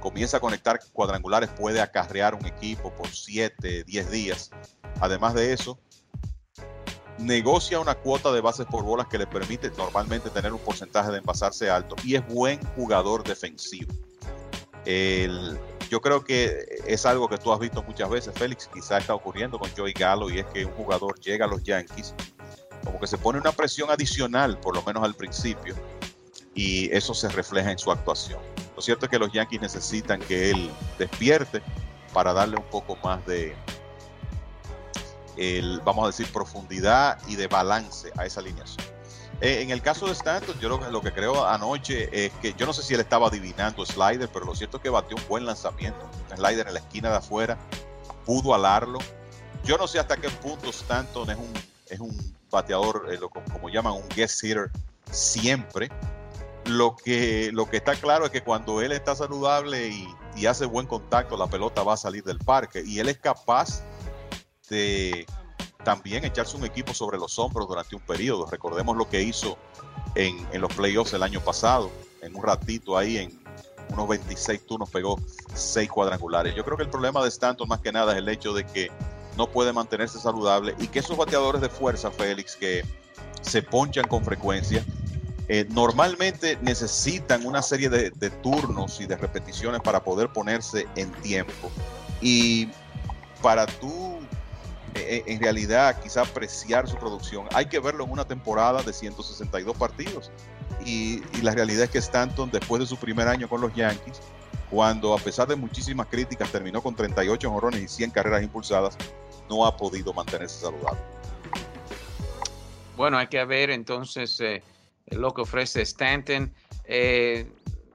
comienza a conectar cuadrangulares, puede acarrear un equipo por 7, 10 días. Además de eso, negocia una cuota de bases por bolas que le permite normalmente tener un porcentaje de envasarse alto y es buen jugador defensivo. yo creo que es algo que tú has visto muchas veces, Félix, quizá está ocurriendo con Joey Gallo y es que un jugador llega a los Yankees, como que se pone una presión adicional, por lo menos al principio, y eso se refleja en su actuación. Lo cierto es que los Yankees necesitan que él despierte para darle un poco más de, el, vamos a decir, profundidad y de balance a esa alineación. Eh, en el caso de Stanton, yo lo, que creo anoche es que yo no sé si él estaba adivinando slider, pero lo cierto es que batió un buen lanzamiento. Slider en la esquina de afuera, pudo alarlo. Yo no sé hasta qué punto Stanton es un, es un bateador, eh, como, como, llaman, un guest hitter siempre. Lo que, lo que está claro es que cuando él está saludable y, hace buen contacto, la pelota va a salir del parque y él es capaz de también echarse un equipo sobre los hombros durante un periodo. Recordemos lo que hizo en, en, los playoffs el año pasado. En un ratito ahí, en unos 26 turnos, pegó 6 cuadrangulares. Yo creo que el problema de Stanton más que nada es el hecho de que no puede mantenerse saludable y que esos bateadores de fuerza, Félix, que se ponchan con frecuencia, eh, normalmente necesitan una serie de, turnos y de repeticiones para poder ponerse en tiempo. Y para tú, eh, eh, en realidad, quizá apreciar su producción, hay que verlo en una temporada de 162 partidos. Y, la realidad es que Stanton, después de su primer año con los Yankees, cuando a pesar de muchísimas críticas terminó con 38 jorrones y 100 carreras impulsadas, no ha podido mantenerse saludable. Bueno, hay que ver entonces lo que ofrece Stanton. Eh,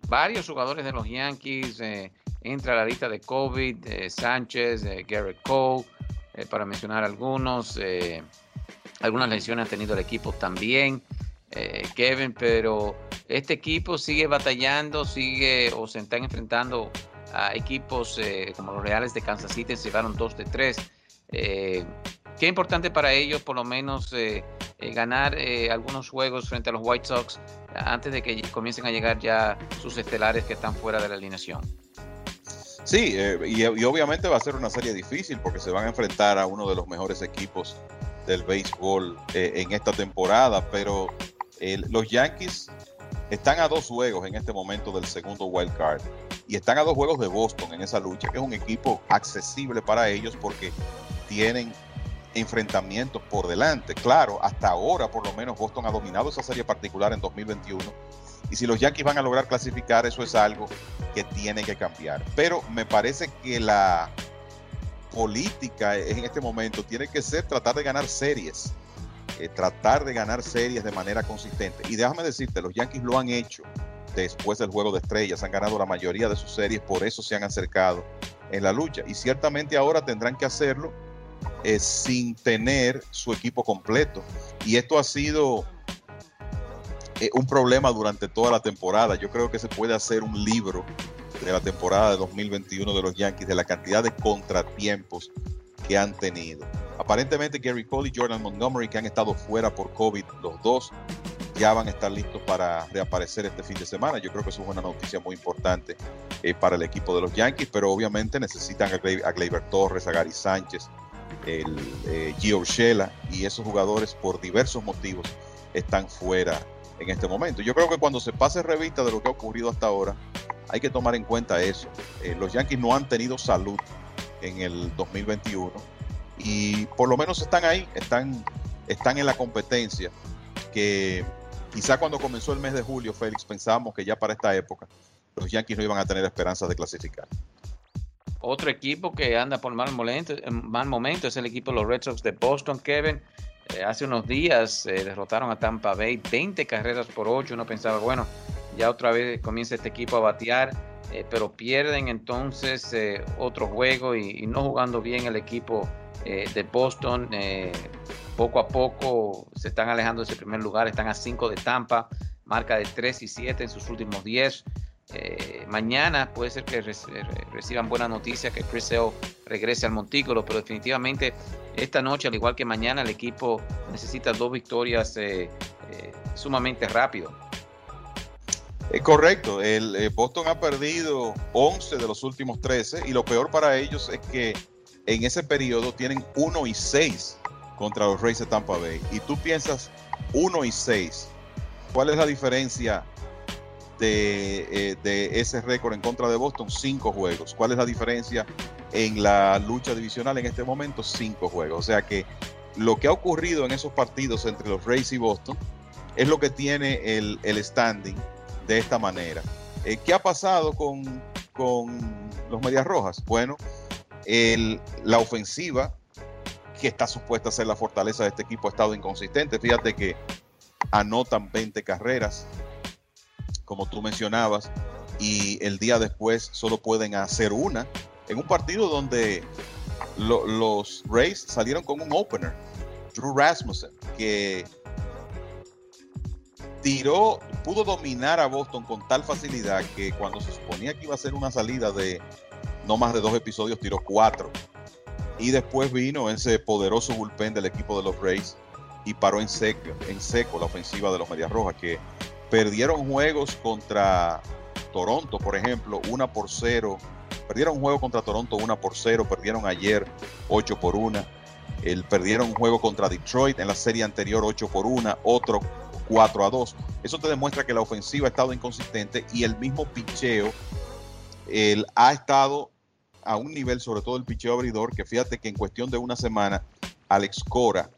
varios jugadores de los Yankees eh, entra a la lista de COVID, Sánchez, Garrett Cole, para mencionar algunos. algunas lesiones ha tenido el equipo también. Kevin, pero este equipo sigue batallando, sigue o se están enfrentando a equipos como los Reales de Kansas City, se llevaron 2 de 3. Eh, qué importante para ellos por lo menos eh, eh, ganar algunos juegos frente a los White Sox antes de que comiencen a llegar ya sus estelares que están fuera de la alineación. Sí, y, obviamente va a ser una serie difícil porque se van a enfrentar a uno de los mejores equipos del béisbol en esta temporada, pero los Yankees están a dos juegos en este momento del segundo wild card y están a dos juegos de Boston en esa lucha, que es un equipo accesible para ellos porque tienen enfrentamientos por delante. Claro, hasta ahora por lo menos Boston ha dominado esa serie particular en 2021. Y si los Yankees van a lograr clasificar, eso es algo que tiene que cambiar. Pero me parece que la política en este momento tiene que ser tratar de ganar series. Eh, tratar de ganar series de manera consistente. Y déjame decirte, los Yankees lo han hecho después del juego de estrellas, han ganado la mayoría de sus series, por eso se han acercado en la lucha. Y ciertamente ahora tendrán que hacerlo sin tener su equipo completo. Y esto ha sido eh, un problema durante toda la temporada. Yo creo que se puede hacer un libro de la temporada de 2021 de los Yankees, de la cantidad de contratiempos que han tenido. Aparentemente Gary Cole y Jordan Montgomery, que han estado fuera por COVID, los dos ya van a estar listos para reaparecer este fin de semana. Yo creo que eso es una noticia muy importante eh, para el equipo de los Yankees, pero obviamente necesitan a, Gleyber Torres, a Gary Sánchez, el eh, y esos jugadores por diversos motivos están fuera en este momento. Yo creo que cuando se pase revista de lo que ha ocurrido hasta ahora, hay que tomar en cuenta eso. Eh, los Yankees no han tenido salud en el 2021 y por lo menos están ahí, están, están en la competencia que quizá cuando comenzó el mes de julio, Félix, pensábamos que ya para esta época los Yankees no iban a tener esperanzas de clasificar. Otro equipo que anda por mal momento, mal momento es el equipo de los Red Sox de Boston, Kevin. Eh, hace unos días eh, derrotaron a Tampa Bay 20 carreras por 8. Uno pensaba, bueno, ya otra vez comienza este equipo a batear, eh, pero pierden entonces otro juego y, no jugando bien el equipo de Boston. poco a poco se están alejando de ese primer lugar, están a 5 de Tampa, marca de 3 y 7 en sus últimos 10. Eh, mañana puede ser que reciban buena noticia que Chris Sale regrese al montículo, pero definitivamente esta noche, al igual que mañana, el equipo necesita dos victorias eh, eh, sumamente rápido. Es correcto, el Boston ha perdido 11 de los últimos 13 y lo peor para ellos es que en ese periodo tienen 1 y 6 contra los Rays de Tampa Bay. Y tú piensas 1 y 6, ¿cuál es la diferencia eh, de, ese récord en contra de Boston, cinco juegos. ¿Cuál es la diferencia en la lucha divisional en este momento? Cinco juegos. O sea que lo que ha ocurrido en esos partidos entre los Rays y Boston es lo que tiene el, standing de esta manera. Eh, ¿Qué ha pasado con, los Medias Rojas? Bueno, la ofensiva que está supuesta a ser la fortaleza de este equipo ha estado inconsistente. Fíjate que anotan 20 carreras, como tú mencionabas, y el día después solo pueden hacer una, en un partido donde los Rays salieron con un opener, Drew Rasmussen, que tiró, pudo dominar a Boston con tal facilidad que cuando se suponía que iba a ser una salida de no más de dos episodios, tiró cuatro. Y después vino ese poderoso bullpen del equipo de los Rays y paró en seco, en seco la ofensiva de los Medias Rojas, que Perdieron juegos contra Toronto, por ejemplo, 1 por 0. Perdieron un juego contra Toronto 1 por 0. Perdieron ayer 8 por 1. El, perdieron un juego contra Detroit en la serie anterior 8 por 1. Otro 4 a 2. Eso te demuestra que la ofensiva ha estado inconsistente y el mismo picheo el, ha estado a un nivel, sobre todo el picheo abridor, que fíjate que en cuestión de una semana, Alex Cora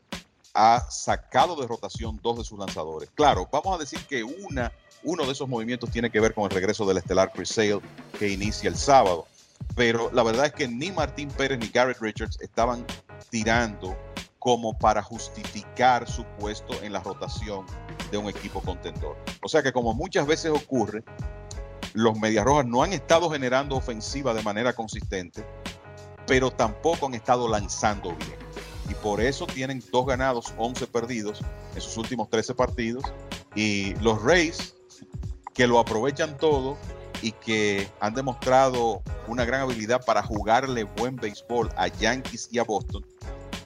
ha sacado de rotación dos de sus lanzadores. Claro, vamos a decir que una, uno de esos movimientos tiene que ver con el regreso del estelar Chris Sale que inicia el sábado. Pero la verdad es que ni Martín Pérez ni Garrett Richards estaban tirando como para justificar su puesto en la rotación de un equipo contendor. O sea que como muchas veces ocurre, los Medias Rojas no han estado generando ofensiva de manera consistente, pero tampoco han estado lanzando bien. Y por eso tienen dos ganados, 11 perdidos en sus últimos 13 partidos. Y los Rays, que lo aprovechan todo y que han demostrado una gran habilidad para jugarle buen béisbol a Yankees y a Boston,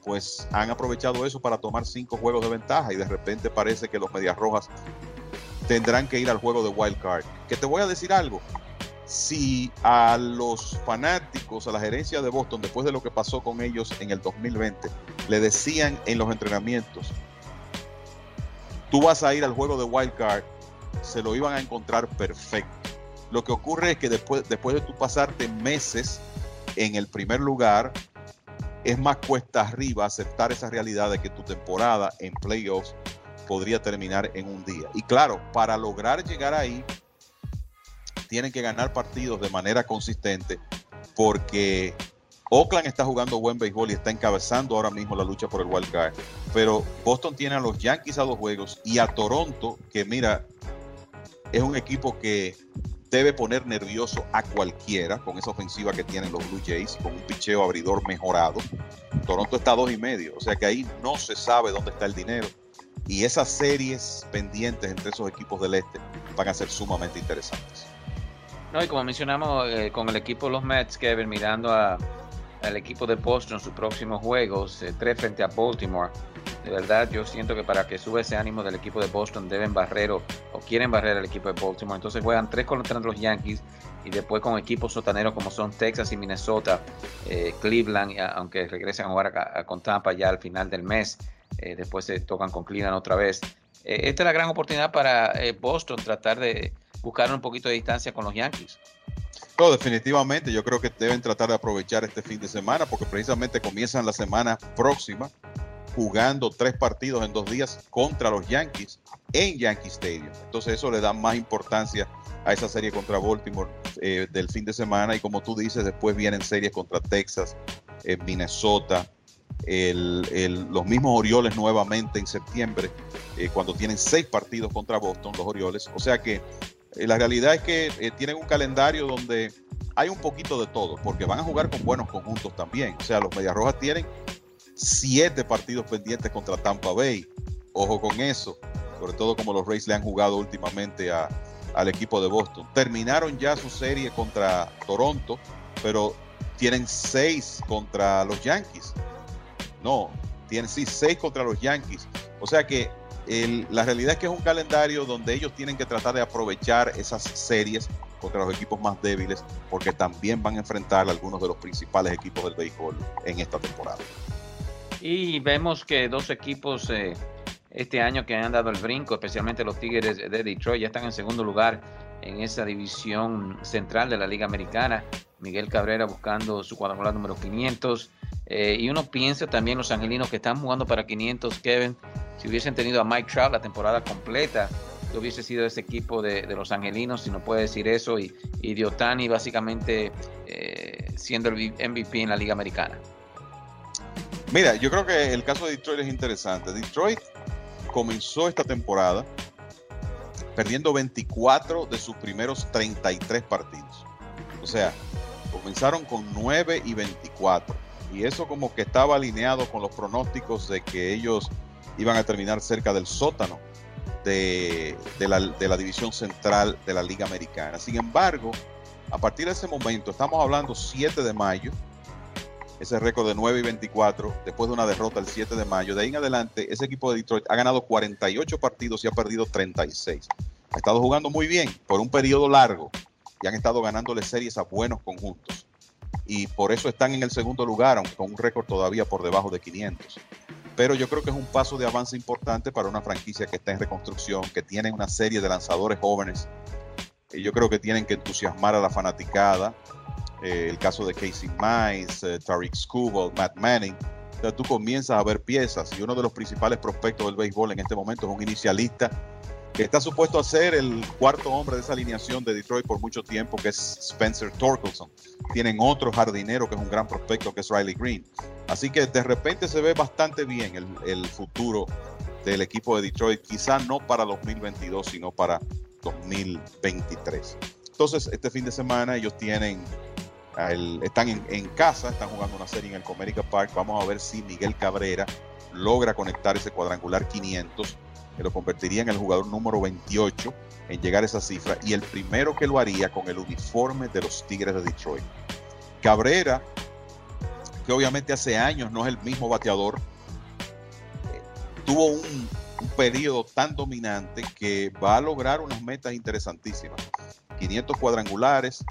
pues han aprovechado eso para tomar cinco juegos de ventaja y de repente parece que los Medias Rojas tendrán que ir al juego de wild card. Que te voy a decir algo. Si a los fanáticos, a la gerencia de Boston, después de lo que pasó con ellos en el 2020, le decían en los entrenamientos, tú vas a ir al juego de wild card, se lo iban a encontrar perfecto. Lo que ocurre es que después, después de tú pasarte meses en el primer lugar, es más cuesta arriba aceptar esa realidad de que tu temporada en playoffs podría terminar en un día. Y claro, para lograr llegar ahí, tienen que ganar partidos de manera consistente porque Oakland está jugando buen béisbol y está encabezando ahora mismo la lucha por el wild card. Pero Boston tiene a los Yankees a dos juegos y a Toronto, que mira, es un equipo que debe poner nervioso a cualquiera con esa ofensiva que tienen los Blue Jays, con un picheo abridor mejorado. Toronto está a dos y medio, o sea que ahí no se sabe dónde está el dinero. Y esas series pendientes entre esos equipos del este van a ser sumamente interesantes. No, y como mencionamos eh, con el equipo de los Mets, Kevin, mirando a, al equipo de Boston sus próximos juegos, eh, tres frente a Baltimore de verdad, yo siento que para que suba ese ánimo del equipo de Boston deben barrer o, quieren barrer al equipo de Baltimore. Entonces juegan tres contra los Yankees y después con equipos sotaneros como son Texas y Minnesota, eh, Cleveland, aunque regresen a jugar con Tampa ya al final del mes. Eh, después se tocan con Cleveland otra vez. Esta es la gran oportunidad para Boston tratar de buscar un poquito de distancia con los Yankees. No, definitivamente, yo creo que deben tratar de aprovechar este fin de semana porque precisamente comienzan la semana próxima jugando tres partidos en dos días contra los Yankees en Yankee Stadium. Entonces eso le da más importancia a esa serie contra Baltimore eh, del fin de semana y como tú dices, después vienen series contra Texas, eh, Minnesota, los mismos Orioles nuevamente en septiembre, eh, cuando tienen seis partidos contra Boston, los Orioles. O sea que la realidad es que tienen un calendario donde hay un poquito de todo, porque van a jugar con buenos conjuntos también. O sea, los Medias Rojas tienen siete partidos pendientes contra Tampa Bay. Ojo con eso, sobre todo como los Rays le han jugado últimamente al equipo de Boston. Terminaron ya su serie contra Toronto, pero tienen seis contra los Yankees. No, tienen sí seis contra los Yankees. O sea que la realidad es que es un calendario donde ellos tienen que tratar de aprovechar esas series contra los equipos más débiles, porque también van a enfrentar algunos de los principales equipos del béisbol en esta temporada. Y vemos que dos equipos eh, este año que han dado el brinco, especialmente los Tigres de Detroit, ya están en segundo lugar en esa división central de la Liga Americana. Miguel Cabrera buscando su cuadrangular número 500. Eh, y uno piensa también los angelinos que están jugando para 500, Kevin, si hubiesen tenido a Mike Trout la temporada completa, que hubiese sido ese equipo de, los angelinos, si no puede decir eso, y, Diotani básicamente eh, siendo el MVP en la Liga Americana. Mira, yo creo que el caso de Detroit es interesante. Detroit comenzó esta temporada perdiendo 24 de sus primeros 33 partidos. O sea, comenzaron con 9 y 24. Y eso como que estaba alineado con los pronósticos de que ellos iban a terminar cerca del sótano de, la, de la división central de la Liga Americana. Sin embargo, a partir de ese momento, estamos hablando 7 de mayo, ese récord de 9 y 24 después de una derrota el 7 de mayo. De ahí en adelante, ese equipo de Detroit ha ganado 48 partidos y ha perdido 36. Ha estado jugando muy bien por un periodo largo y han estado ganándole series a buenos conjuntos. Y por eso están en el segundo lugar, aunque con un récord todavía por debajo de 500. Pero yo creo que es un paso de avance importante para una franquicia que está en reconstrucción, que tiene una serie de lanzadores jóvenes. Y yo creo que tienen que entusiasmar a la fanaticada eh, el caso de Casey Mize, eh, Tariq Skubal, Matt Manning, tú comienzas a ver piezas y uno de los principales prospectos del béisbol en este momento es un inicialista que está supuesto a ser el cuarto hombre de esa alineación de Detroit por mucho tiempo, que es Spencer Torkelson. Tienen otro jardinero que es un gran prospecto, que es Riley Green. Así que de repente se ve bastante bien el, futuro del equipo de Detroit, quizás no para 2022, sino para 2023. Entonces, este fin de semana ellos tienen, están en, casa, están jugando una serie en el Comerica Park. Vamos a ver si Miguel Cabrera logra conectar ese cuadrangular 500, que lo convertiría en el jugador número 28 en llegar a esa cifra y el primero que lo haría con el uniforme de los Tigres de Detroit. Cabrera, que obviamente hace años no es el mismo bateador, eh, tuvo un, periodo tan dominante que va a lograr unas metas interesantísimas. 500 cuadrangulares,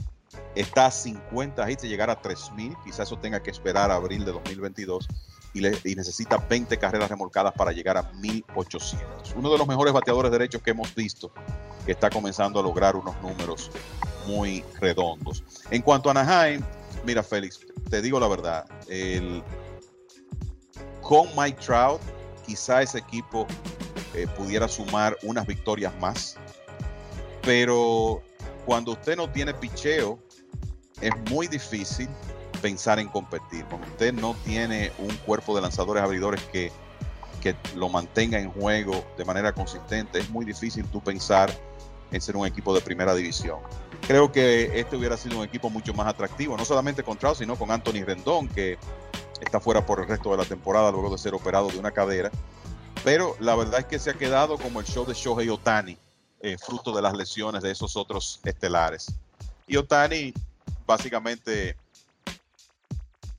está a 50 hits de llegar a 3000, quizás eso tenga que esperar a abril de 2022 y, necesita 20 carreras remolcadas para llegar a 1800. Uno de los mejores bateadores derechos que hemos visto que está comenzando a lograr unos números muy redondos. En cuanto a Anaheim, mira Félix, te digo la verdad, el, con Mike Trout, quizá ese equipo eh, pudiera sumar unas victorias más, pero cuando usted no tiene picheo, es muy difícil pensar en competir. Cuando usted no tiene un cuerpo de lanzadores abridores que, que lo mantenga en juego de manera consistente, es muy difícil tú pensar en ser un equipo de primera división. Creo que este hubiera sido un equipo mucho más atractivo, no solamente con Trout, sino con Anthony Rendón, que está fuera por el resto de la temporada luego de ser operado de una cadera. Pero la verdad es que se ha quedado como el show de Shohei Otani, eh, fruto de las lesiones de esos otros estelares. Y Otani básicamente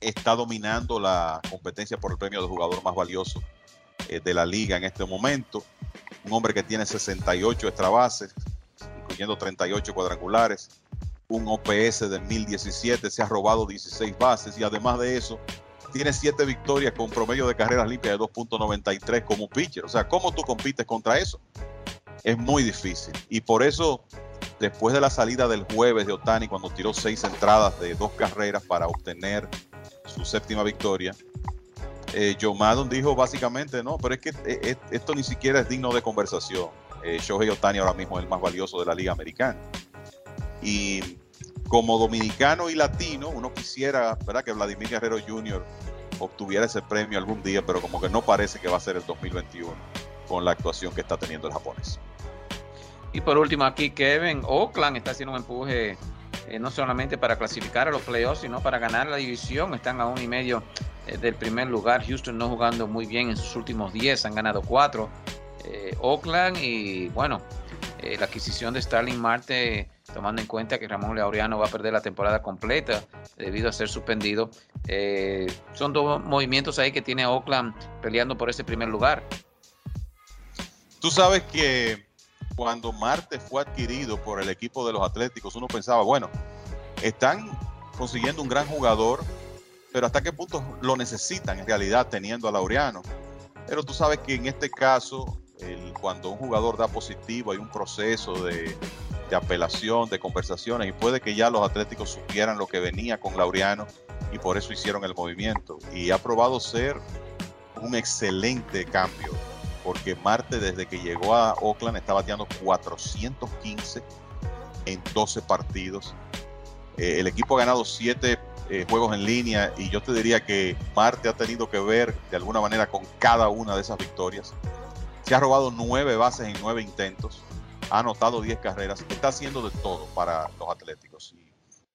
está dominando la competencia por el premio de jugador más valioso eh, de la liga en este momento. Un hombre que tiene 68 extra bases, incluyendo 38 cuadrangulares, un OPS de 1017, se ha robado 16 bases y además de eso tiene 7 victorias con promedio de carreras limpias de 2.93 como pitcher. O sea, ¿cómo tú compites contra eso? es muy difícil. Y por eso, después de la salida del jueves de Otani, cuando tiró seis entradas de dos carreras para obtener su séptima victoria, eh, Joe Maddon dijo básicamente, no, pero es que eh, eh, esto ni siquiera es digno de conversación. Eh, Shohei Otani ahora mismo es el más valioso de la liga americana. Y como dominicano y latino, uno quisiera ¿verdad? que Vladimir Guerrero Jr. obtuviera ese premio algún día, pero como que no parece que va a ser el 2021 con la actuación que está teniendo el japonés. Y por último aquí Kevin, Oakland está haciendo un empuje eh, no solamente para clasificar a los playoffs, sino para ganar la división. Están a un y medio eh, del primer lugar. Houston no jugando muy bien en sus últimos 10, han ganado 4. Eh, Oakland y bueno, la adquisición de Starling Marte, tomando en cuenta que Ramón Laureano va a perder la temporada completa debido a ser suspendido. son dos movimientos ahí que tiene Oakland peleando por ese primer lugar. Tú sabes que cuando Marte fue adquirido por el equipo de los Atléticos, uno pensaba, bueno, están consiguiendo un gran jugador, pero hasta qué punto lo necesitan en realidad teniendo a Laureano. Pero tú sabes que en este caso, cuando un jugador da positivo, hay un proceso de, de apelación, de conversaciones, y puede que ya los Atléticos supieran lo que venía con Laureano y por eso hicieron el movimiento. Y ha probado ser un excelente cambio porque Marte desde que llegó a Oakland está bateando 415 en 12 partidos. Eh, el equipo ha ganado 7 eh, juegos en línea y yo te diría que Marte ha tenido que ver de alguna manera con cada una de esas victorias. Se ha robado 9 bases en 9 intentos, ha anotado 10 carreras, está haciendo de todo para los Atléticos.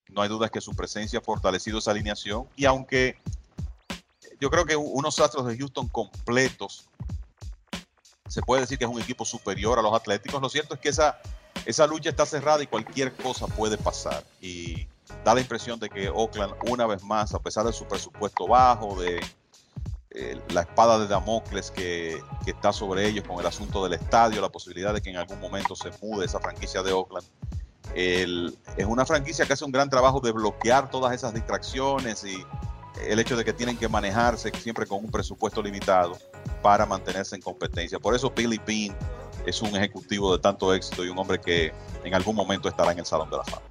Y no hay duda que su presencia ha fortalecido esa alineación y aunque yo creo que unos Astros de Houston completos se puede decir que es un equipo superior a los Atléticos. Lo cierto es que esa, esa lucha está cerrada y cualquier cosa puede pasar. Y da la impresión de que Oakland, una vez más, a pesar de su presupuesto bajo, de eh, la espada de Damocles que, que, está sobre ellos con el asunto del estadio, la posibilidad de que en algún momento se mude esa franquicia de Oakland. es una franquicia que hace un gran trabajo de bloquear todas esas distracciones y el hecho de que tienen que manejarse siempre con un presupuesto limitado para mantenerse en competencia. Por eso Billy Bean es un ejecutivo de tanto éxito y un hombre que en algún momento estará en el Salón de la Fama.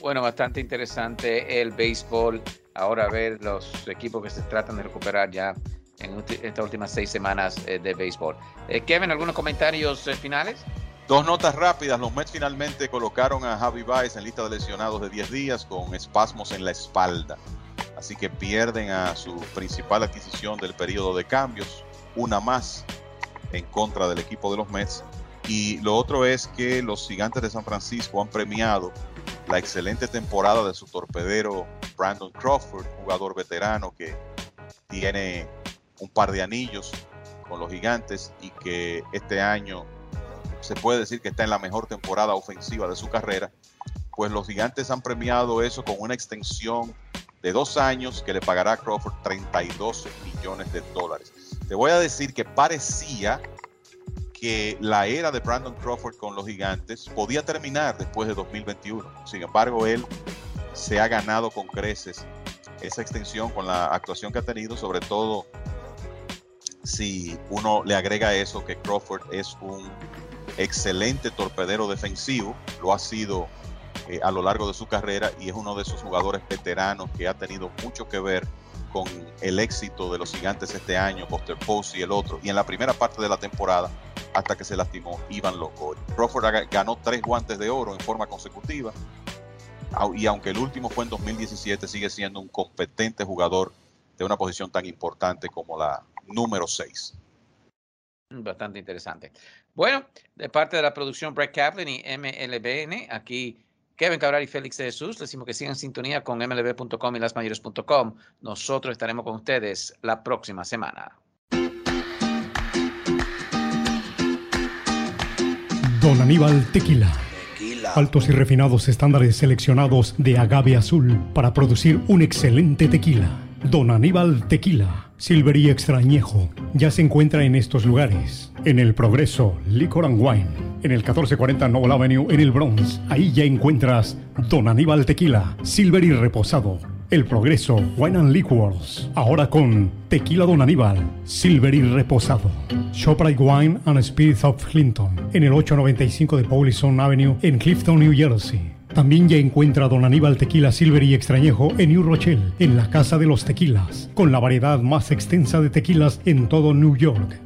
Bueno, bastante interesante el béisbol ahora ver los equipos que se tratan de recuperar ya en estas últimas seis semanas eh, de béisbol. Eh, Kevin, ¿algunos comentarios finales? Dos notas rápidas. Los Mets finalmente colocaron a Javi Baez en lista de lesionados de 10 días con espasmos en la espalda. Así que pierden a su principal adquisición del periodo de cambios, una más en contra del equipo de los Mets. Y lo otro es que los gigantes de San Francisco han premiado la excelente temporada de su torpedero Brandon Crawford, jugador veterano que tiene un par de anillos con los gigantes y que este año se puede decir que está en la mejor temporada ofensiva de su carrera, pues los gigantes han premiado eso con una extensión de dos años que le pagará a Crawford 32 millones de dólares. Te voy a decir que parecía que la era de Brandon Crawford con los gigantes podía terminar después de 2021. Sin embargo, él se ha ganado con creces esa extensión con la actuación que ha tenido, sobre todo si uno le agrega eso que Crawford es un excelente torpedero defensivo, lo ha sido eh, a lo largo de su carrera y es uno de esos jugadores veteranos que ha tenido mucho que ver con el éxito de los gigantes este año, Buster Posey y el otro, y en la primera parte de la temporada hasta que se lastimó Ivan Locoy. Crawford ganó tres guantes de oro en forma consecutiva y aunque el último fue en 2017, sigue siendo un competente jugador de una posición tan importante como la número 6. Bastante interesante. Bueno, de parte de la producción Brett Kaplan y MLBN, aquí Kevin Cabral y Félix de Jesús, les decimos que sigan en sintonía con mlb.com y lasmayores.com. Nosotros estaremos con ustedes la próxima semana. Don Aníbal Tequila. Altos y refinados estándares seleccionados de agave azul para producir un excelente tequila. Don Aníbal Tequila. Silvery Extrañejo ya se encuentra en estos lugares. En el Progreso, Liquor and Wine. En el 1440 Noble Avenue en el Bronx. Ahí ya encuentras Don Aníbal Tequila, Silvery Reposado. El Progreso, Wine and Liquors. Ahora con Tequila Don Aníbal, Silvery Reposado. Shoprite Wine and Spirits of Clinton. En el 895 de Paulison Avenue en Clifton, New Jersey. También ya encuentra Don Aníbal Tequila Silver y Extrañejo en New Rochelle, en la Casa de los Tequilas, con la variedad más extensa de tequilas en todo New York.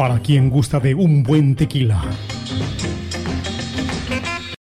para quien gusta de un buen tequila.